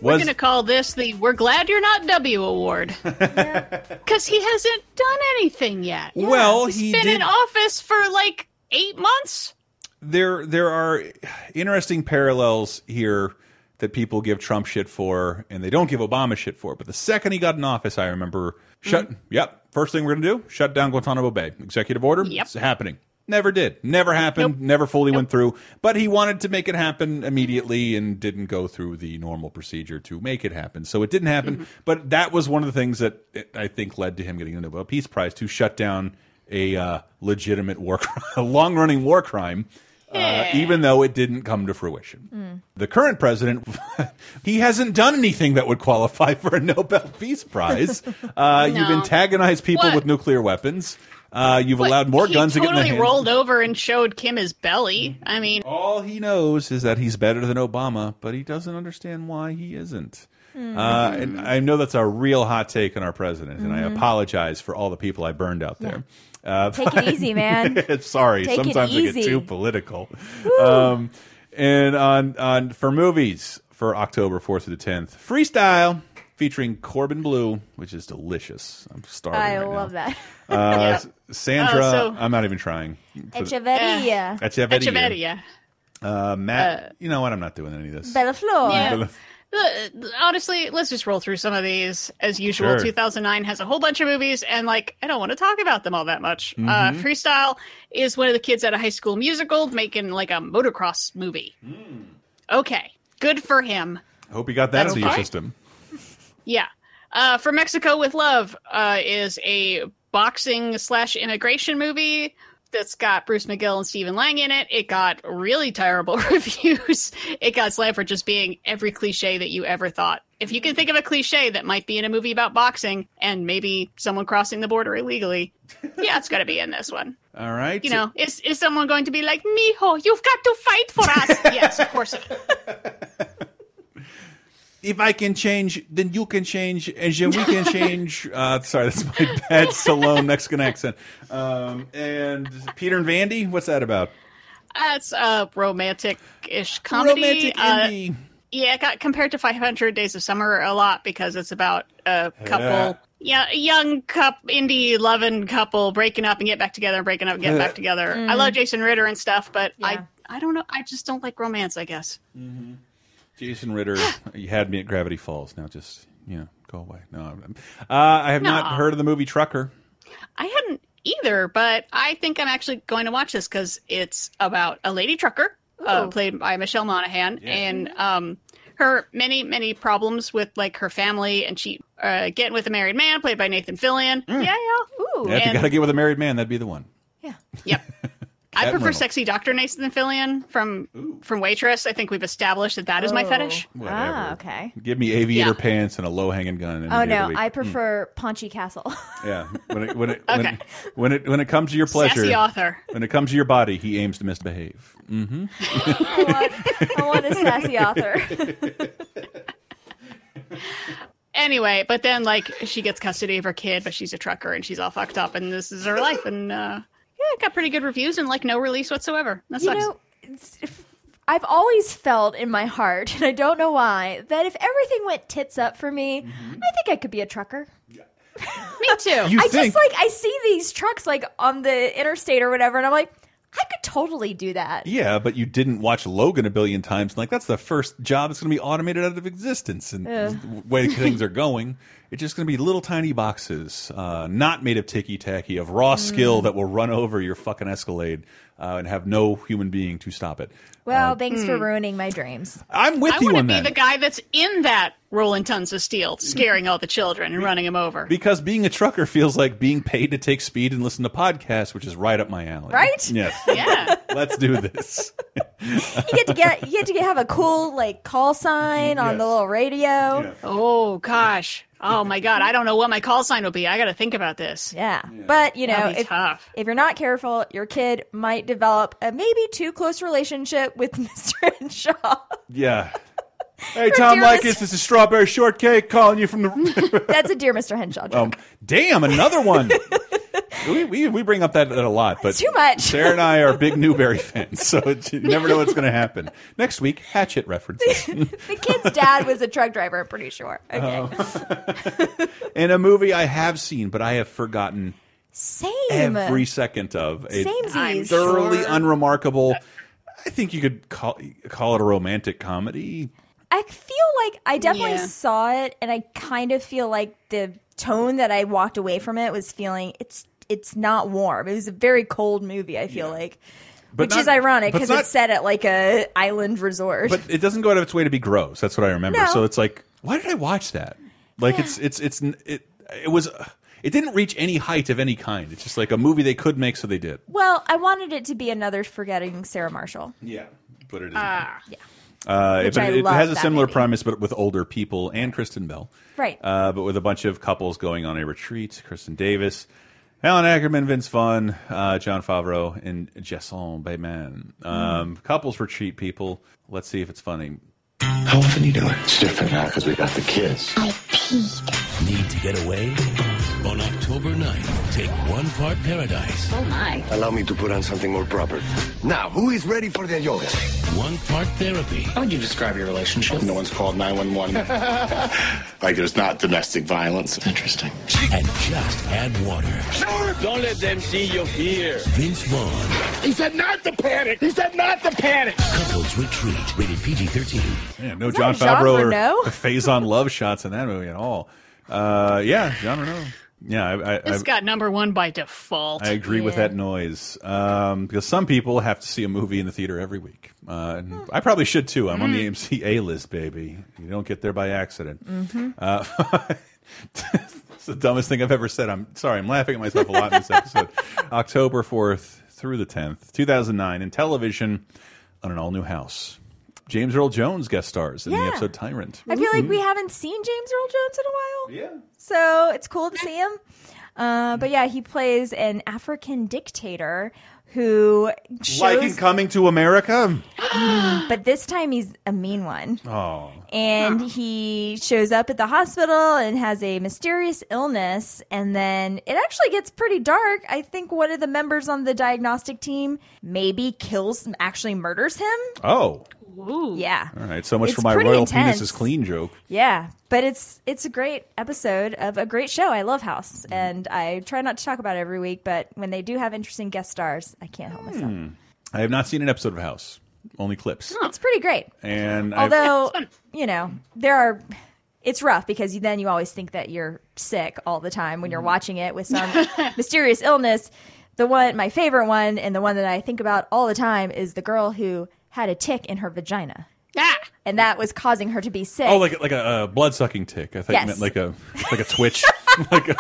We're was going to call this the We're Glad You're Not W Award. Because he hasn't done anything yet. Well, He's he been did- in office for like eight months. there there are interesting parallels here that people give Trump shit for and they don't give Obama shit for. But the second he got in office, I remember shut mm-hmm. yep, first thing we're gonna do, shut down Guantanamo Bay. Executive order, Yep. it's happening. Never did. Never happened. Never fully went through. But he wanted to make it happen immediately and didn't go through the normal procedure to make it happen. So it didn't happen. But that was one of the things that I think led to him getting the Nobel Peace Prize to shut down a uh, legitimate war, a long running war crime. Uh, even though it didn't come to fruition. The current president, he hasn't done anything that would qualify for a Nobel Peace Prize. Uh, You've antagonized people What? with nuclear weapons. Uh, you've But allowed more he guns to get in totally the hands. rolled over and showed Kim his belly. I mean, All he knows is that he's better than Obama, but he doesn't understand why he isn't. Hmm. Uh, and I know that's a real hot take on our president, and I Mhm. apologize for all the people I burned out there. Uh, Take it easy, man. Sorry, Take it sometimes I get easy. too political. Um, and on on for movies for October fourth to the tenth, freestyle featuring Corbin Bleu, which is delicious. I'm starving I right love now. that. Uh, Sandra, Oh, so- I'm not even trying. For the- Echeverria. Echeverria. Echeverria. Uh, Matt, you know what? I'm not doing any of this. Bella Flor. Yeah. Uh, honestly, let's just roll through some of these as usual. Sure. 2009 has a whole bunch of movies, and like I don't want to talk about them all that much. Uh, Mhm. Freestyle is one of the kids at a high school musical making like a motocross movie. Okay, good for him. Hope you got that That's into your fine. system. Yeah. Uh, for Mexico with Love uh, is a boxing slash immigration movie that's got Bruce McGill and Stephen Lang in it. It got really terrible reviews. It got slammed for just being every cliche that you ever thought. If you can think of a cliche that might be in a movie about boxing and maybe someone crossing the border illegally, yeah, it's got to be in this one. All right. You know, is is someone going to be like, Mijo, you've got to fight for us? yes, of course. If I can change, then you can change, and then we can change. Uh, sorry, that's my bad Stallone Mexican accent. Um, and Peter and Vandy, what's that about? That's a romantic-ish comedy. Romantic Uh, yeah, it got compared to 500 Days of Summer a lot because it's about a couple, Yeah. yeah, a young cup indie loving couple breaking up and get back together and breaking up and get back together. I Mm. love Jason Ritter and stuff, but I I don't know. I just don't like romance. I guess. Jason Ritter, you had me at Gravity Falls. Now just you know, go away. No, I'm, uh, I have not heard of the movie Trucker. I hadn't either, but I think I'm actually going to watch this because it's about a lady trucker uh, played by Michelle Monaghan and um, her many many problems with like her family and she uh, getting with a married man played by Nathan Fillion. Yeah, yeah. Ooh. Yeah, if you got to get with a married man, that'd be the one. Yeah. Yep. I prefer sexy Doctor Nathan Fillion from from Waitress. I think we've established that that is my Oh. fetish. Whatever. Ah, okay. Give me aviator Yeah. pants and a low hanging gun. any Oh of the no, week. I Mm. prefer Paunchy Castle. Yeah, when it when it, Okay. when, when it when it comes to your pleasure, Sassy author. when it comes to your body, he aims to misbehave. Mm-hmm. I, want, I want a sassy author. Anyway, but then like she gets custody of her kid, but she's a trucker and she's all fucked up, and this is her life. And uh, yeah, it got pretty good reviews and like no release whatsoever. That you sucks. know, I've always felt in my heart, and I don't know why, that if everything went tits up for me, Mm-hmm. I think I could be a trucker. Me too. You I think- just like I see these trucks like on the interstate or whatever, and I'm like, I could totally do that. Yeah, but you didn't watch Logan a billion times. Like that's the first job that's going to be automated out of existence, and Ugh. the way things are going. It's just going to be little tiny boxes, uh, not made of ticky tacky, of raw Mm. skill that will run over your fucking Escalade uh, and have no human being to stop it. Well, thanks for ruining my dreams. I'm with I you want to on be the guy that's in that rolling tons of steel, scaring all the children and running them over. Because being a trucker feels like being paid to take speed and listen to podcasts, which is right up my alley. Right? Yes. Yeah. Let's do this. You get to get you get to have a cool like call sign on the little radio. Oh gosh. Oh my god. I don't know what my call sign will be. I got to think about this. Yeah. But, you know, if, tough. if you're not careful, your kid might develop a maybe too close relationship with Mr. Henshaw. Yeah. Hey, Tom dear Likas, Mr. this is Strawberry Shortcake calling you from the. That's a dear Mr. Henshaw joke. um, damn, another one. we, we, we bring up that a lot, but too much. Sarah and I are big Newbery fans, so it's, you never know what's going to happen. Next week, Hatchet references. the kid's dad was a truck driver, I'm pretty sure. Okay. Oh. In a movie I have seen, but I have forgotten Same. every second of. A Samesies. thoroughly Sure. unremarkable. I think you could call call it a romantic comedy. I feel like I definitely Yeah. saw it, and I kind of feel like the tone that I walked away from it was feeling it's it's not warm. It was a very cold movie. I feel like, But which is ironic because not- it's set at like a island resort. But it doesn't go out of its way to be gross. That's what I remember. No. So it's like, why did I watch that? Like it's it's it's it it was it didn't reach any height of any kind. It's just like a movie they could make, so they did. well, I wanted it to be another forgetting Sarah Marshall. Yeah, but it is. Ah. yeah. Uh, Which but I it, it love has a similar movie. premise, but with older people and Kristen Bell. Right. Uh, but with a bunch of couples going on a retreat. Kristen Davis, Malin Akerman, Vince Vaughn, uh, Jon Favreau, and Jason Bateman. Um, Couples retreat people. Let's see if it's funny. How often do you do it? It's different now because we got the kids. I peed. Need to get away? On October 9th, take one part paradise, Oh my. Allow me to put on something more proper. Now, who is ready for their yoga? one part therapy, How would you describe your relationship? No one's called 911. like there's not domestic violence. Interesting. and just add water. Sure. Don't let them see your fear. Vince Vaughn, He said not to panic. He said not to panic. Couples Retreat, rated PG-13. Yeah, no John that Jean Favreau Reno? or Faizon Love shots in that movie at all. Uh, yeah, John Reno. Yeah, I, I, This I, got number one by default. I agree with that noise um, because some people have to see a movie in the theater every week. Uh, and I probably should too. I'm on the AMC A list, baby. You don't get there by accident. Uh, it's the dumbest thing I've ever said. I'm sorry. I'm laughing at myself a lot in this episode. October 4th through the 10th, 2009, in television on an all new house. James Earl Jones guest stars in the episode Tyrant. I feel like we haven't seen James Earl Jones in a while. Yeah. So it's cool to see him. Uh, but yeah, he plays an African dictator who shows, Like in Coming to America. but this time he's a mean one. Oh. And he shows up at the hospital and has a mysterious illness. And then it actually gets pretty dark. I think one of the members on the diagnostic team maybe kills, actually murders him. Oh. Yeah. All right. So much It's for my royal intense. penis is clean joke. Yeah, but it's it's a great episode of a great show. I love House, and I try not to talk about it every week, but when they do have interesting guest stars, I can't help myself. Hmm. I have not seen an episode of House, only clips. It's pretty great. And I've- Although, you know, there are it's rough because you, then you always think that you're sick all the time when you're Mm-hmm. watching it with some mysterious illness. The one my favorite one and the one that I think about all the time is the girl who had a tick in her vagina. Ah! And that was causing her to be sick. oh, like like a uh, blood sucking tick. I think Yes. meant like a like a twitch. like a,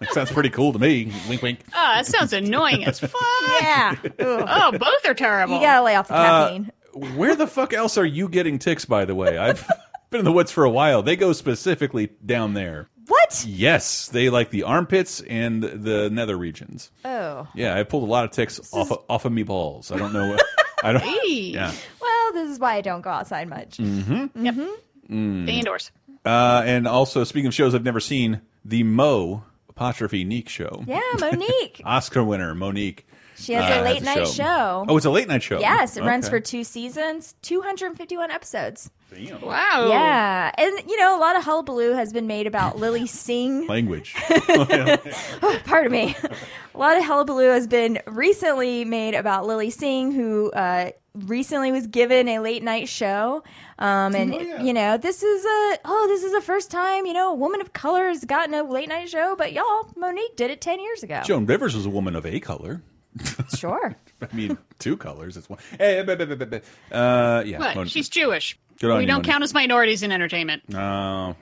that sounds pretty cool to me. Wink, wink. Oh, that sounds annoying as fuck. Yeah. Oh, both are terrible. You gotta lay off the Uh, caffeine. Where the fuck else are you getting ticks? By the way, I've been in the woods for a while. They go specifically down there. What? Yes, they like the armpits and the nether regions. Oh. Yeah, I pulled a lot of ticks off of, off of me balls. I don't know. I don't. Yeah. Well, this is why I don't go outside much. Mm-hmm. Yep. Mm. Stay indoors. Uh, and also, speaking of shows I've never seen, the Mo apostrophe Neek show. Yeah, Mo'Nique. Oscar winner Mo'Nique. She has uh, a late night show. Oh, it's a late night show. Yes, it runs for two seasons, 251 episodes. Wow. Yeah, and you know, a lot of hullabaloo has been made about Lilly Singh. Language. Oh, pardon me. A lot of hullabaloo has been recently made about Lilly Singh, who uh, recently was given a late night show. Um, and oh, you know, this is a oh, this is the first time you know a woman of color has gotten a late night show. But y'all, Mo'Nique did it ten years ago. Joan Rivers was a woman of a color. Sure. I mean, two colors. It's one. Hey, but, but, but, but, uh, yeah. What? Mon- She's Jewish. Good on we you, don't Mo'Nique. count as minorities in entertainment. Oh,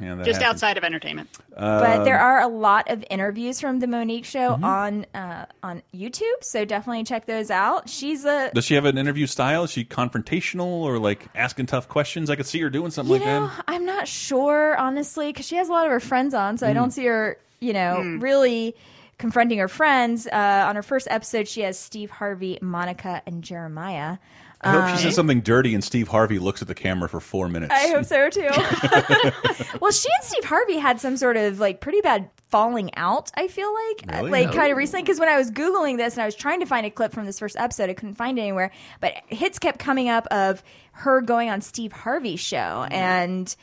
yeah. That Just happens. outside of entertainment. but Um, there are a lot of interviews from the Mo'Nique show Mm-hmm. on uh, on YouTube, so definitely check those out. She's a Does she have an interview style? Is she confrontational or like asking tough questions? I could see her doing something You like know, that. I'm not sure, honestly, because she has a lot of her friends on, so I Mm. don't see her, you know, really confronting her friends. Uh, on her first episode, she has Steve Harvey, Monica, and Jeremiah. I hope Um, she says something dirty and Steve Harvey looks at the camera for four minutes. I hope so too. well, she and Steve Harvey had some sort of like pretty bad falling out. I feel like, Really? like kind Oh. of recently, because when I was googling this and I was trying to find a clip from this first episode, I couldn't find it anywhere. But hits kept coming up of her going on Steve Harvey's show and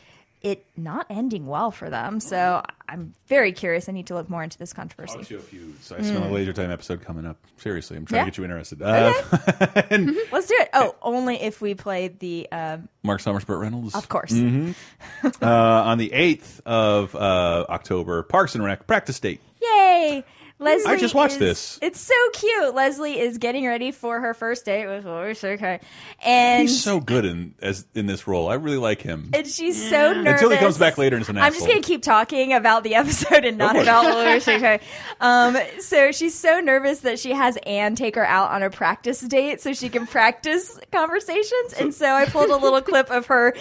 it not ending well for them. So I'm very curious. I need to look more into this controversy. I'll you a few. So I smell Mm. a laser time episode coming up. Seriously, I'm trying Yeah. to get you interested. Uh, Let's do it. Oh, only if we play the. Um, Mark Summers, Burt Reynolds. Of course. hmm uh, on the 8th of uh, October, Parks and Rec practice date. Yay! Leslie I just watched is- this. It's so cute. Leslie is getting ready for her first date with Louis C.K. And He's so good in as in this role. I really like him. and she's so nervous. Until he comes back later and is an I'm just going to keep talking about the episode and not Go for it. about Louis C.K. Um, so she's so nervous that she has Anne take her out on a practice date so she can practice conversations. And so I pulled a little clip of her.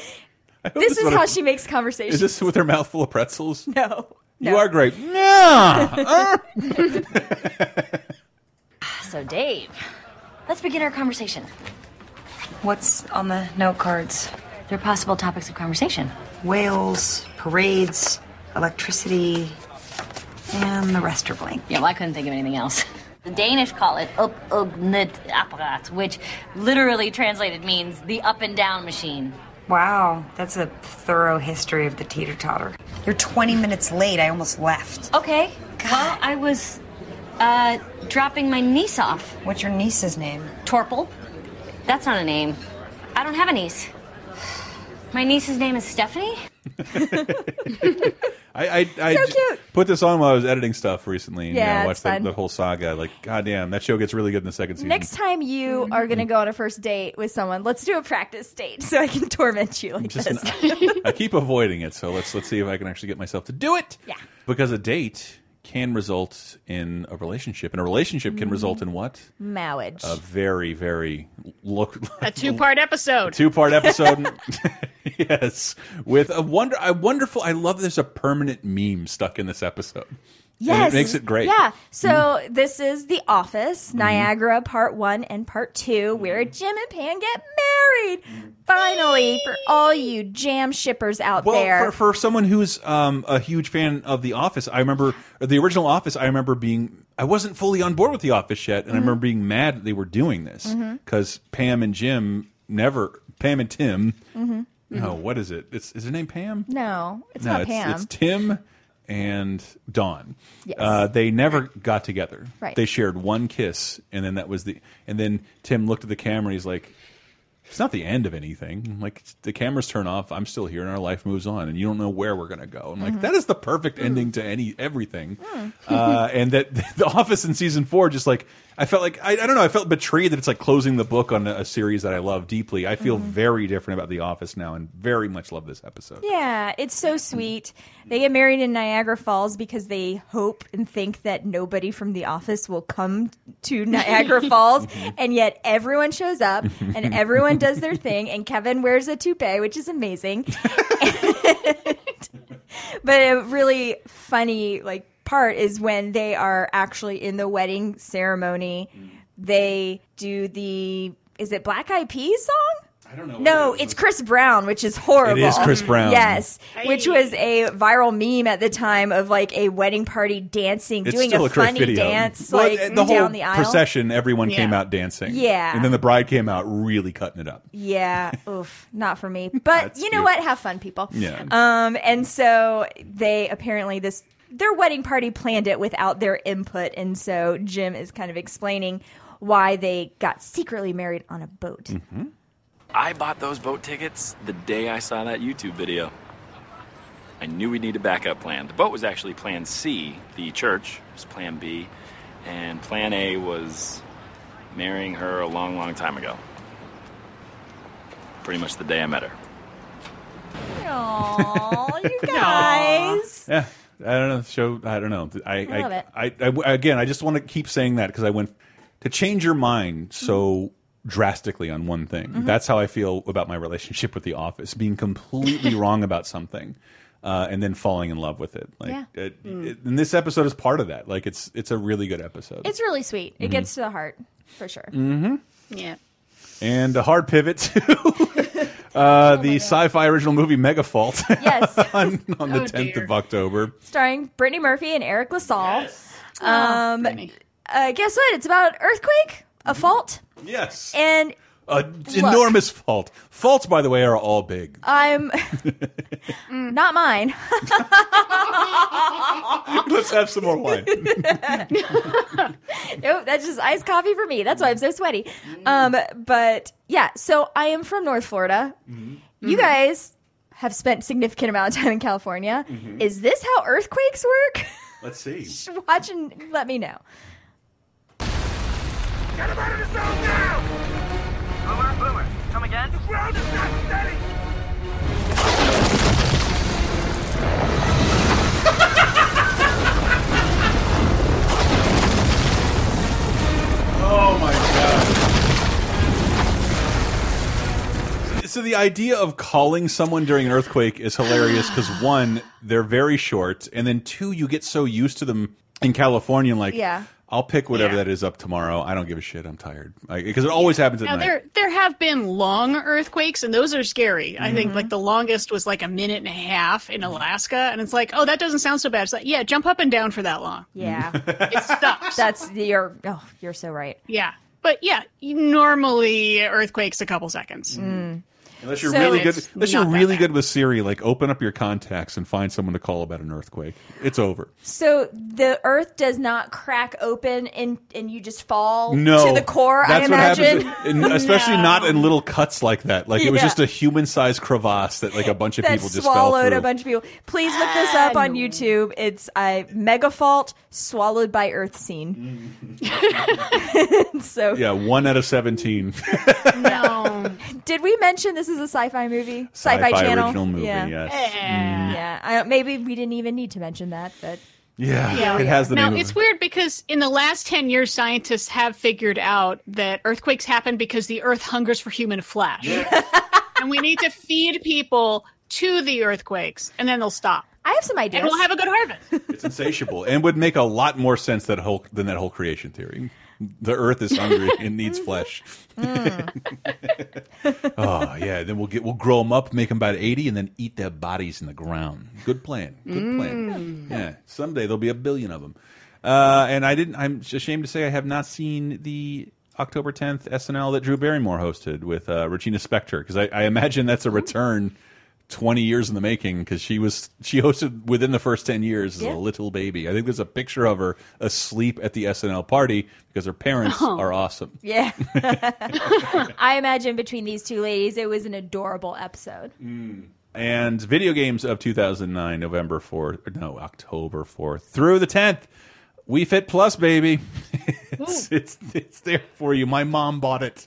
This this is is how I- she makes conversations. Is this with her mouth full of pretzels? No. You are great. Yeah. So, Dave, let's begin our conversation. What's on the note cards? There are possible topics of conversation. Whales, parades, electricity, and the rest are blank. Yeah, well, I couldn't think of anything else. The Danish call it up apparat, which literally translated means the up and down machine. Wow, that's a thorough history of the teeter totter. You're 20 minutes late. I almost left. Okay. Well, I was uh, dropping my niece off. What's your niece's name? Torple. That's not a name. I don't have a niece. My niece's name is Stephanie. I, I, I So cute. put this on while I was editing stuff recently. And, Yeah, you know, it's watched the, the whole saga. Like, goddamn, that show gets really good in the second season. Next time you are going to go on a first date with someone, let's do a practice date so I can torment you like Just this. I keep avoiding it, so let's let's see if I can actually get myself to do it. Yeah. Because a date can result in a relationship, and a relationship can mm-hmm. result in what? Marriage. A very, very look A two part episode. two part episode. yes, with a wonder, a wonderful. I love. There's a permanent meme stuck in this episode. And Yes. it makes it great. Yeah. So Mm-hmm. this is The Office, Niagara Part 1 and Part 2, where Jim and Pam get married. Finally, for all you jam shippers out Well, there. for, for someone who's um, a huge fan of The Office, I remember the original Office. I remember being, I wasn't fully on board with The Office yet, and I Mhm. remember being mad that they were doing this because Pam and Jim never, Pam and Tim. No, what is it? It's is her name Pam? no, it's no, not it's, Pam. it's Tim and Dawn. Yes. Uh, they never got together. Right. They shared one kiss, and then that was the. And then Tim looked at the camera. and He's like, "It's not the end of anything. Like the cameras turn off. I'm still here, and our life moves on. And you don't know where we're gonna go. I'm like, Mhm. that is the perfect ending to any everything. Hmm. uh, and that the Office in season four, just like I felt like I, I don't know. I felt betrayed that it's like closing the book on a, series that I love deeply. I feel Mhm. very different about The Office now, and very much love this episode. Yeah, it's so sweet. They get married in Niagara Falls because they hope and think that nobody from the office will come to Niagara Falls, and yet everyone shows up and everyone does their thing, and Kevin wears a toupee, which is amazing. but a really funny like part is when they are actually in the wedding ceremony. They do the is it Black Eyed Peas song? I don't know. No, it's Chris Brown, which is horrible. It is Chris Brown. Yes, which was a viral meme at the time of like a wedding party dancing, It's doing still a, a, great funny video. dance Well, like the whole down the aisle. procession, everyone came out dancing. Yeah. and then the bride came out really cutting it up. Yeah, oof, not for me. But you know cute. what? Have fun, people. Yeah. Um, and so they apparently this their wedding party planned it without their input, and so Jim is kind of explaining why they got secretly married on a boat. Mm-hmm. I bought those boat tickets the day I saw that YouTube video. I knew we'd need a backup plan. The boat was actually plan C, the church was plan B, and plan A was marrying her a long, long time ago. Pretty much the day I met her. Aw, you guys. Yeah, I don't know. Show I don't know. I I love it. I, I, again, I just want to keep saying that because I went to change your mind so drastically on one thing. Mhm. That's how I feel about my relationship with The Office, being completely wrong about something. Uh, and then falling in love with it, like, Yeah. it, Mm. it- and this episode is part of that. Like, it's it's a really good episode. It's really sweet. It Mhm. gets to the heart for sure. hmm Yeah. And a hard pivot to uh, the sci-fi original movie Megafault. Yes. on, on the Oh, 10th dear. of October. starring Brittany Murphy and Eric LaSalle. Um, uh, guess what? It's about earthquake, a fault, Yes. and An enormous fault. Faults, by the way, are all big. I'm not mine. Let's have some more wine. nope, that's just iced coffee for me. That's why I'm so sweaty. Um, but yeah, so I am from North Florida. You guys have spent significant amount of time in California. Mhm. Is this how earthquakes work? Let's see. Watch and let me know. Get him out of the zone now! Boomer, boomer, come again? The ground is not steady! Oh my god. So the idea of calling someone during an earthquake is hilarious because one, they're very short, and then two, you get so used to them in California, and like, Yeah. I'll pick whatever that is up tomorrow. I don't give a shit. I'm tired because it always happens at Now night. there there have been long earthquakes and those are scary. I Mm-hmm. think like the longest was like a minute and a half in Alaska and it's like, "Oh, that doesn't sound so bad." It's like, "Yeah, jump up and down for that long." Yeah, it sucks. That's you're. Oh, you're so right. Yeah. But yeah, normally earthquakes a couple seconds. Unless you're So really good, unless you're really good with Siri, like open up your contacts and find someone to call about an earthquake. It's over. So the Earth does not crack open and and you just fall No, to the core. That's I what imagine. happens, in- especially not in little cuts like that. Like it was Yeah. just a human-sized crevasse that like a bunch of that people just fell swallowed through. a bunch of people. Please look this up on YouTube. It's a mega fault swallowed by Earth scene. so yeah, one out of seventeen. no. Did we mention this is a sci-fi movie? Sci-fi, Sci-fi channel. original movie, Yeah. yes. Eh. Mm. Yeah. I, maybe we didn't even need to mention that, but Yeah, Yeah. it has the now name. it's of, weird because in the last 10 years scientists have figured out that earthquakes happen because the earth hungers for human flesh and we need to feed people to the earthquakes and then they'll stop I have some ideas and we'll have a good harvest it's insatiable and would make a lot more sense that whole than that whole creation theory. The Earth is hungry and needs flesh. oh yeah, then we'll get we'll grow them up, make them about eighty, and then eat their bodies in the ground. Good plan. Good plan. Yeah, someday there'll be a billion of them. Uh, and I didn't. I'm ashamed to say I have not seen the October 10th SNL that Drew Barrymore hosted with uh, Regina Spektor because I, I imagine that's a return. 20 years in the making because she was she hosted within the first 10 years as Yeah. a little baby i think there's a picture of her asleep at the snl party because her parents Oh. are awesome yeah. I imagine between these two ladies, it was an adorable episode. Mm. and video games of 2009 november 4th no october 4th through the 10th Wii Fit Plus baby it's, it's it's there for you my mom bought it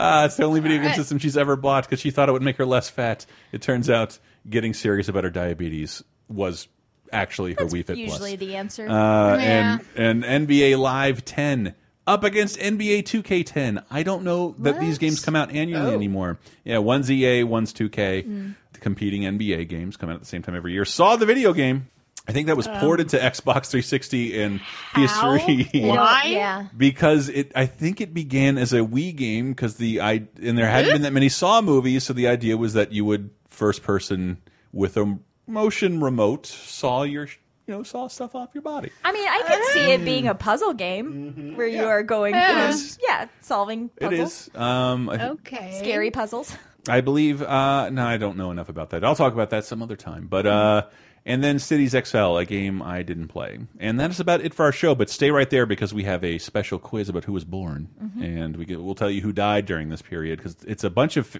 uh, it's the only video game system she's ever bought because she thought it would make her less fat it turns out getting serious about her diabetes was actually her Wii Fit Usually plus the answer. uh, Yeah. and and NBA Live 10 up against NBA 2K10. I don't know that these games come out annually Oh. anymore. Yeah, one's EA, one's 2K. Mm. The competing NBA games come out at the same time every year. Saw the video game. I think that was Um, ported to Xbox 360 and PS3. Why? Yeah. because it I think it began as a Wii game because the I and there hadn't been that many Saw movies, so the idea was that you would first person with a motion remote saw your you know saw stuff off your body. I mean, I could see it being a puzzle game where you are going, It is. yeah, solving It puzzles. is. Um, I, Okay. Scary puzzles. I believe. Uh, no, I don't know enough about that. I'll talk about that some other time. But uh, and then Cities XL, a game I didn't play, and that is about it for our show. But stay right there because we have a special quiz about who was born, Mm-hmm. and we we'll tell you who died during this period because it's a bunch of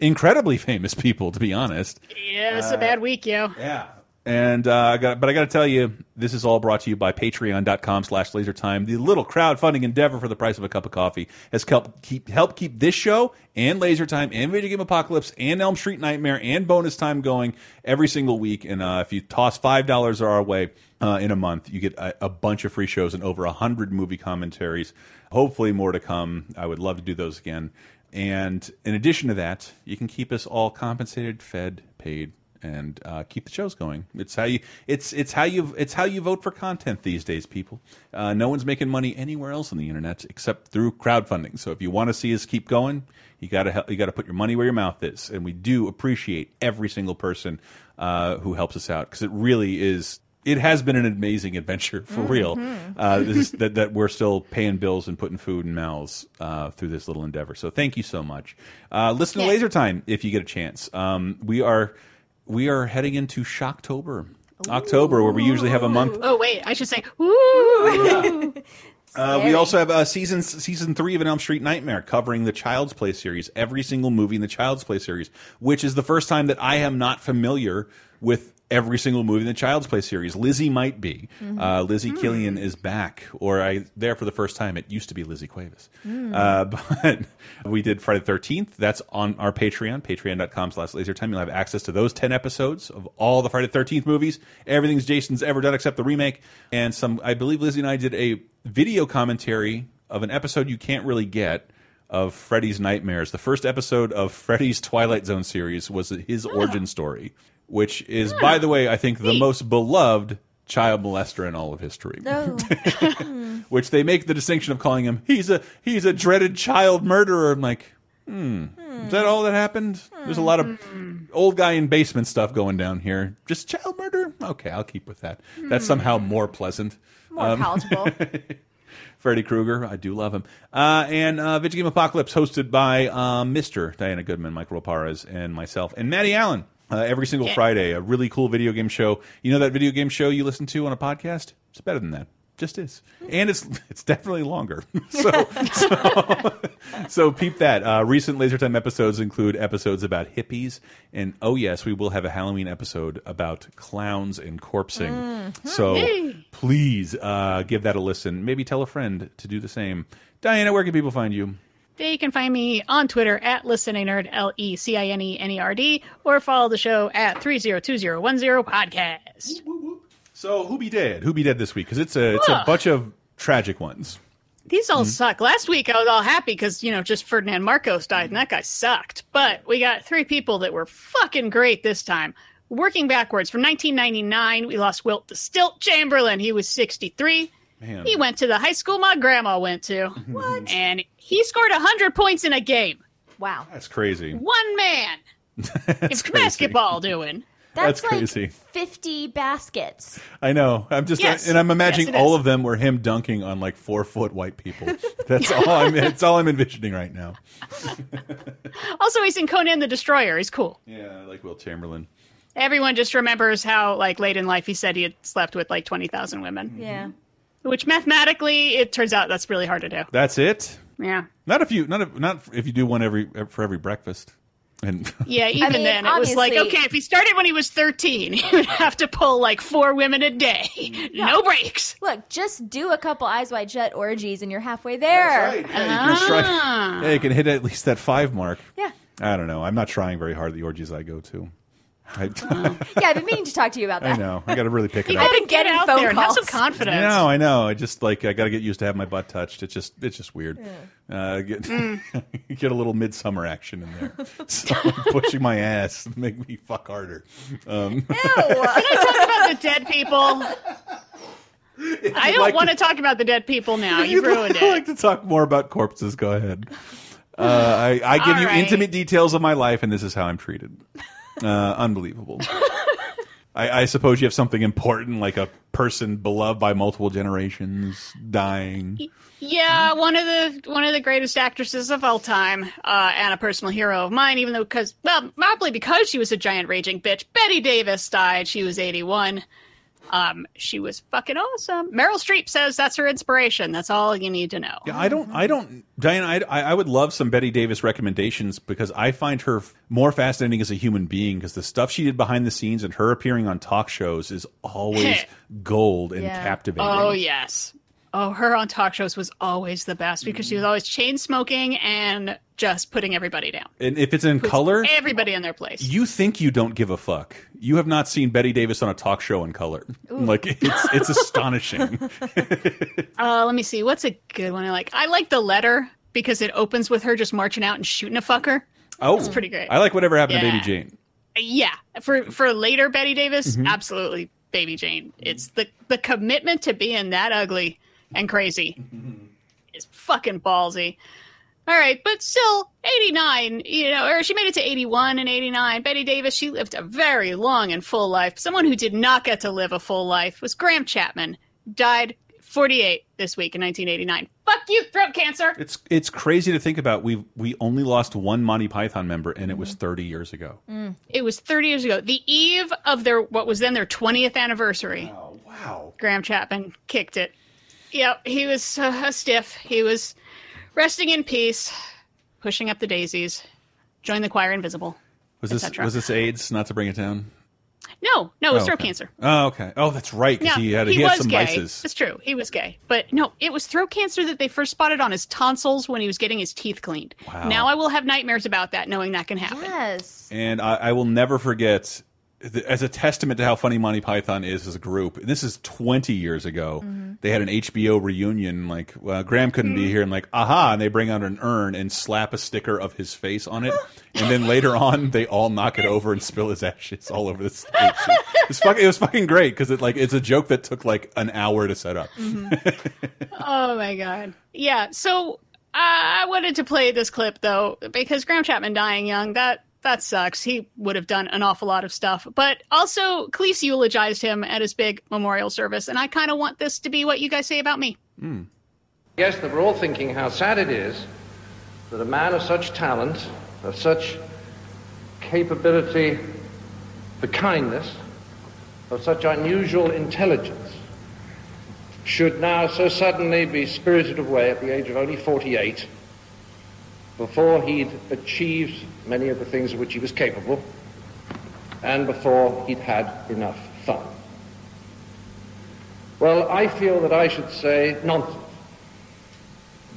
incredibly famous people, to be honest. Yeah, it's a bad week, yo. Yeah. And uh, I got, but I got to tell you, this is all brought to you by Patreon.com slash LaserTime. The little crowdfunding endeavor for the price of a cup of coffee has helped keep help keep this show and LaserTime and Video Game Apocalypse and Elm Street Nightmare and Bonus Time going every single week. And uh, if you toss five dollars our way uh, in a month, you get a, a bunch of free shows and over a hundred movie commentaries. Hopefully, more to come. I would love to do those again. And in addition to that, you can keep us all compensated, fed, paid, and uh, keep the shows going. It's how you it's it's how you it's how you vote for content these days, people. Uh, no one's making money anywhere else on the internet except through crowdfunding. So if you want to see us keep going, you got to you got to put your money where your mouth is. And we do appreciate every single person uh, who helps us out because it really is. It has been an amazing adventure for real. Uh, this is, that, that we're still paying bills and putting food in mouths uh, through this little endeavor. So thank you so much. Uh, listen to Laser Time if you get a chance. Um, we are we are heading into Shocktober. October, where we usually have a month. Oh wait, I should say. Ooh. Uh, we also have uh, season season three of an Elm Street Nightmare covering the Child's Play series, every single movie in the Child's Play series, which is the first time that I am not familiar with every single movie in the Child's Play series. Lizzie might be. Mm-hmm. Uh, Lizzie Hmm. Killian is back, or I there for the first time. It used to be Lizzie Cuevas, Hmm. uh, but we did Friday the Thirteenth. That's on our Patreon, Patreon.com/slash LaserTime. You'll have access to those ten episodes of all the Friday the Thirteenth movies. Everything's Jason's ever done except the remake, and some. I believe Lizzie and I did a video commentary of an episode you can't really get of Freddy's Nightmares. The first episode of Freddy's Twilight Zone series was his origin story, which is, by the way, I think the most beloved child molester in all of history. No. Which they make the distinction of calling him he's a he's a dreaded child murderer. I'm like, hmm, is that all that happened? There's a lot of old guy in basement stuff going down here. Just child murder? Okay, I'll keep with that. That's somehow more pleasant. More Um, palatable. Freddy Krueger, I do love him. Uh, and uh, Video Game Apocalypse, hosted by uh, Mr. Diana Goodman, Mike Roparez, and myself, and Maddie Allen. Uh, every single Yeah. Friday, a really cool video game show. You know that video game show you listen to on a podcast? It's better than that. Just is, and it's it's definitely longer. so, so, so peep that. Uh, recent Laser Time episodes include episodes about hippies, and oh yes, we will have a Halloween episode about clowns and corpsing. Mm-hmm. So Yay. please uh, give that a listen. Maybe tell a friend to do the same. Diana, where can people find you? They can find me on Twitter at lecinenerd, L E C I N E N E R D, or follow the show at 302010 podcast. So who be dead? Who be dead this week? Because it's a it's a bunch of tragic ones. These all mm-hmm. suck. Last week I was all happy because, you know, just Ferdinand Marcos died and that guy sucked. But we got three people that were fucking great this time. Working backwards, from 1999, we lost Wilt the Stilt Chamberlain. He was 63. Man. He went to the high school my grandma went to. What? And he scored 100 points in a game. Wow. That's crazy. One man. That's It's crazy. basketball doing. That's, That's like crazy. 50 baskets. I know. I'm just Yes. and I'm imagining Yes, all is. of them were him dunking on like four foot white people. That's all I'm. It's all I'm envisioning right now. Also, he's in Conan the Destroyer. He's cool. Yeah, I like Wilt Chamberlain. Everyone just remembers how, like, late in life he said he had slept with like 20,000 women. Yeah. Which mathematically, it turns out that's really hard to do. That's it. Yeah. Not if you not if, not if you do one every for every breakfast. And Yeah, even mean, then, it was like, okay, if he started when he was 13, he would have to pull like four women a day. No breaks. Look, just do a couple Eyes Wide Shut orgies and you're halfway there. Yeah, you can strike- Ah. yeah, you can hit at least that five mark. Yeah. I don't know. I'm not trying very hard. at The orgies I go to. I, Yeah, I've been meaning to talk to you about that. I know. I got to really pick it You up. gotta been get getting out phone there and have some confidence. I know, I know. I just like I got to get used to have my butt touched. It's just it's just weird. Uh, get get a little midsummer action in there. So pushing my ass make me fuck harder. Um, Can I talk about the dead people. I don't like want to talk about the dead people now. If You've you'd ruined like, it. like to talk more about corpses, go ahead. Uh, I, I give All you right. intimate details of my life, and this is how I'm treated. Uh, unbelievable. I, I suppose you have something important, like a person beloved by multiple generations dying. Yeah, one of the one of the greatest actresses of all time, uh, and a personal hero of mine. Even though, because well, probably because she was a giant raging bitch. Bette Davis died. She was eighty one. Um, she was fucking awesome. Meryl Streep says that's her inspiration. That's all you need to know. Yeah, I don't, I don't, Diana. I, I I would love some Bette Davis recommendations because I find her f- more fascinating as a human being because the stuff she did behind the scenes and her appearing on talk shows is always gold and Yeah. captivating. Oh yes. Oh, her on talk shows was always the best because she was always chain smoking and just putting everybody down. And if it's in Puts color, everybody in their place. you think you don't give a fuck. You have not seen Bette Davis on a talk show in color. Ooh. Like it's it's astonishing. Uh, let me see. What's a good one I like? I like the letter because it opens with her just marching out and shooting a fucker. Oh, it's pretty great. I like whatever happened to Baby Jane. Yeah, for for later Bette Davis, Mhm. absolutely Baby Jane. It's the the commitment to being that ugly and crazy is fucking ballsy. All right, but still, 89, you know, or she made it to 81 and 89. Bette Davis, she lived a very long and full life. Someone who did not get to live a full life was Graham Chapman. Died 48 this week in 1989. Fuck you, throat cancer. It's it's crazy to think about. We we only lost one Monty Python member, and it Mm-hmm. was thirty years ago. It was 30 years ago, the eve of their what was then their 20th anniversary. Oh, wow. Graham Chapman kicked it. Yep, he was uh, a stiff. He was resting in peace, pushing up the daisies, join the choir invisible. Was this was this AIDS? Not to bring it down. No, no, it was Oh, throat okay. cancer. Oh, okay. Oh, that's right. Because Yeah, he had he, he, had was some gay. vices. It's true. He was gay. But no, it was throat cancer that they first spotted on his tonsils when he was getting his teeth cleaned. Wow. Now I will have nightmares about that, knowing that can happen. Yes. And I, I will never forget, th- as a testament to how funny Monty Python is as a group. and This is twenty years ago. Mm-hmm. They had an HBO reunion. Like well, Graham couldn't be here, and like aha, and they bring out an urn and slap a sticker of his face on it, and then later on they all knock it over and spill his ashes all over the stage. It's fucking, it was fucking great because it like it's a joke that took like an hour to set up. Oh my god. Yeah. So uh, I wanted to play this clip though because Graham Chapman dying young that that sucks. He would have done an awful lot of stuff, but also Cleese eulogized him at his big memorial service, and I kind of want this to be what you guys say about me. Mm. Yes, that we're all thinking how sad it is that a man of such talent, of such capability for kindness, of such unusual intelligence, should now so suddenly be spirited away at the age of only 48 before he'd achieved many of the things of which he was capable and before he'd had enough fun. Well, I feel that I should say nonsense.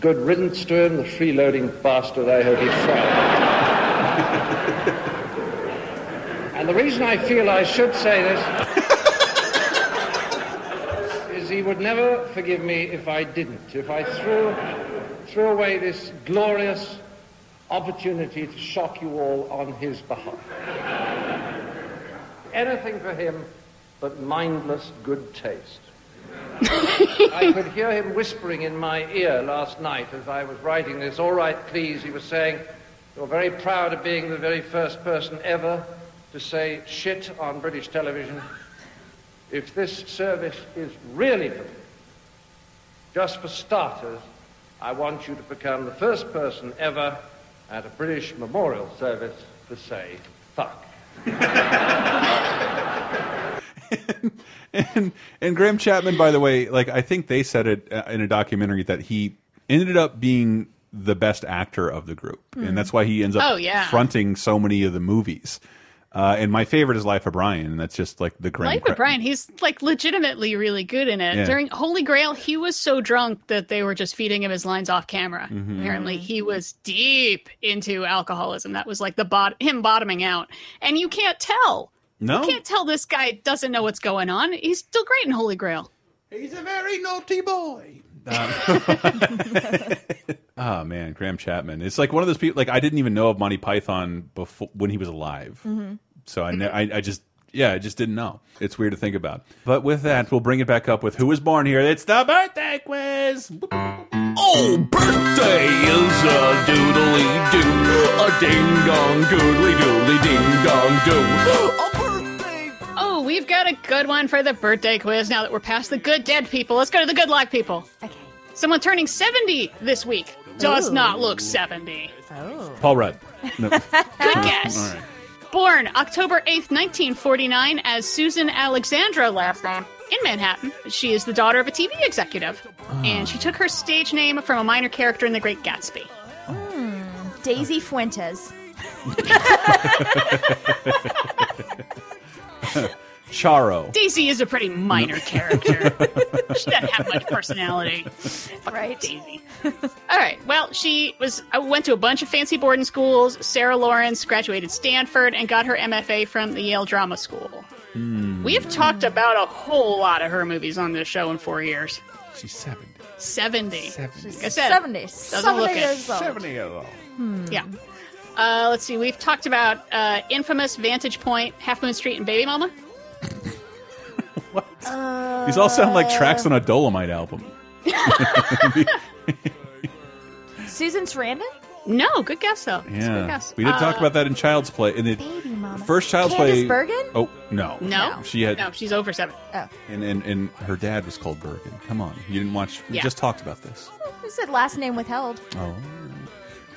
Good riddance to him, the freeloading bastard, I hope he's found. and the reason I feel I should say this is he would never forgive me if I didn't, if I threw, threw away this glorious opportunity to shock you all on his behalf. Anything for him but mindless good taste. I could hear him whispering in my ear last night as I was writing this. All right, please, he was saying, you're very proud of being the very first person ever to say shit on British television. If this service is really for me, just for starters, I want you to become the first person ever at a British memorial service to say fuck. and and Graham Chapman, by the way, like I think they said it uh, in a documentary that he ended up being the best actor of the group, Hmm. and that's why he ends up Oh, yeah. fronting so many of the movies. Uh, and my favorite is Life of Brian, and that's just like the Graham. Life of Brian, he's like legitimately really good in it. Yeah. During Holy Grail, he was so drunk that they were just feeding him his lines off camera. Mhm. Apparently, he was deep into alcoholism. That was like the bot him bottoming out, and you can't tell. No. you can't tell this guy doesn't know what's going on. He's still great in Holy Grail. He's a very naughty boy. Oh man, Graham Chapman. It's like one of those people. Like I didn't even know of Monty Python before when he was alive. Mhm. So I, ne mm-hmm. I I just Yeah, I just didn't know. It's weird to think about. But with that, we'll bring it back up with who was born here. It's the birthday quiz. Oh, birthday is a doodly doo, a ding dong doodly doodly ding dong doo. Oh, we've got a good one for the birthday quiz now that we're past the good dead people. Let's go to the good luck people. Okay. Someone turning 70 this week does Ooh. not look 70. Oh. Paul Rudd. No. Good guess. All right. Born October 8th, 1949, as Susan Alexandra last name in Manhattan. She is the daughter of a TV executive. And she took her stage name from a minor character in The Great Gatsby. Hmm. Daisy Fuentes. Charo. Daisy is a pretty minor character. she doesn't have much personality. right. Daisy. All right. Well, she was uh, went to a bunch of fancy boarding schools. Sarah Lawrence graduated Stanford and got her MFA from the Yale Drama School. Hmm. We have talked about a whole lot of her movies on this show in four years. She's 70. 70. She's Like I said, 70. doesn't 70 look it. years old. 70 years old. Hmm. Yeah. Uh, let's see. We've talked about uh, infamous Vantage Point, Half Moon Street, and Baby Mama. These all sound like tracks on a Dolomite album. Susan Sarandon? No, good guess though. It's a good Yeah, guess. we did talk Uh, about that in Child's Play. In the first Child's Candice Play, Bergen? Oh no, No, she had, no. She's over seven. Oh. and, and and her dad was called Bergen. Come on, you didn't watch. We Yeah. just talked about this. Who said last name withheld? Oh,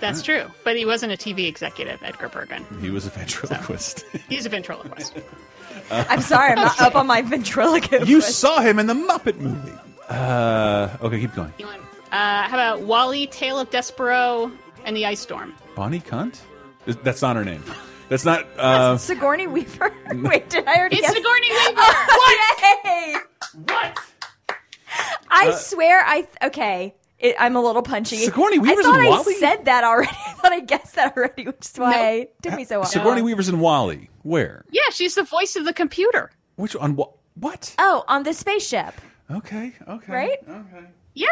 That's true. But he wasn't a TV executive, Edgar Bergen. he was a ventriloquist. He's a ventriloquist. I'm sorry, I'm not up on my ventriloquist. you saw him in the Muppet movie. Uh, okay, keep going. Uh, how about Wall-E, Tale of Despereaux, and the Ice Storm? Bonnie Cunt. That's not her name. That's not. Uh, Sigourney Weaver. Wait, did I already It's guess? Sigourney Weaver. what? Yay! What? I Uh, swear, I okay. It, I'm a little punchy. Sigourney Weaver's I thought in I Wall-E? said that already. I thought I guessed that already, which is why it took me so long. Sigourney Weaver's in Wall-E. Where? Yeah, she's the voice of the computer. Which on what? What? Oh, on the spaceship, Okay. Okay. right? Okay. Yeah.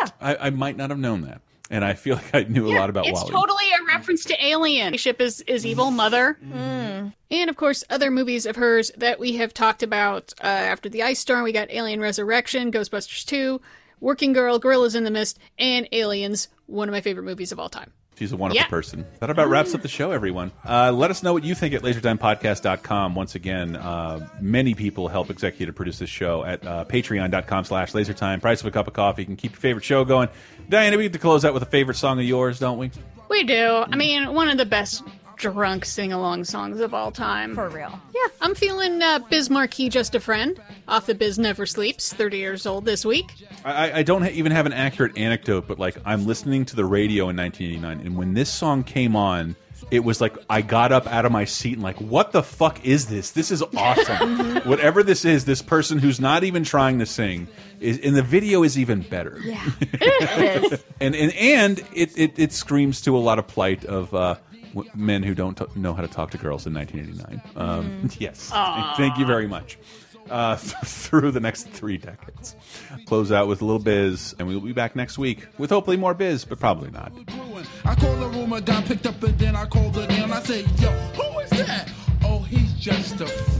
Yeah. I, I might not have known that, and I feel like I knew a lot about it's Wall-E. totally a reference to Alien. Ship is is evil mother, and of course other movies of hers that we have talked about. Uh, after the Ice Storm, we got Alien Resurrection, Ghostbusters Two, Working Girl, Gorillas in the Mist, and Aliens. One of my favorite movies of all time. She's a wonderful Yeah. person. That about wraps up the show, everyone. Uh, let us know what you think at lasertimepodcast.com. Once again, uh, many people help executive produce this show at uh, patreon.com slash lasertime. Price of a cup of coffee. You can keep your favorite show going. Diana, we get to close out with a favorite song of yours, don't we? We do. I mean, one of the best drunk sing along songs of all time. For real. Yeah, I'm feeling uh, Biz Markie Just a Friend off the Biz Never Sleeps, 30 years old this week. I, I don't ha even have an accurate anecdote, but like I'm listening to the radio in 1989, and when this song came on, it was like I got up out of my seat and like, what the fuck is this? This is awesome. Whatever this is, this person who's not even trying to sing is, and the video is even better. Yeah, it is. and and and it, it it screams to a lot of plight of uh, w men who don't t know how to talk to girls in 1989. Um, Yes, Aw. thank you very much. Uh, th through the next three decades, close out with a little biz, and we'll be back next week with hopefully more biz, but probably not. I called the room, a guy picked up, and then I called it in. I said, Yo, who is that? Oh, he's just a friend.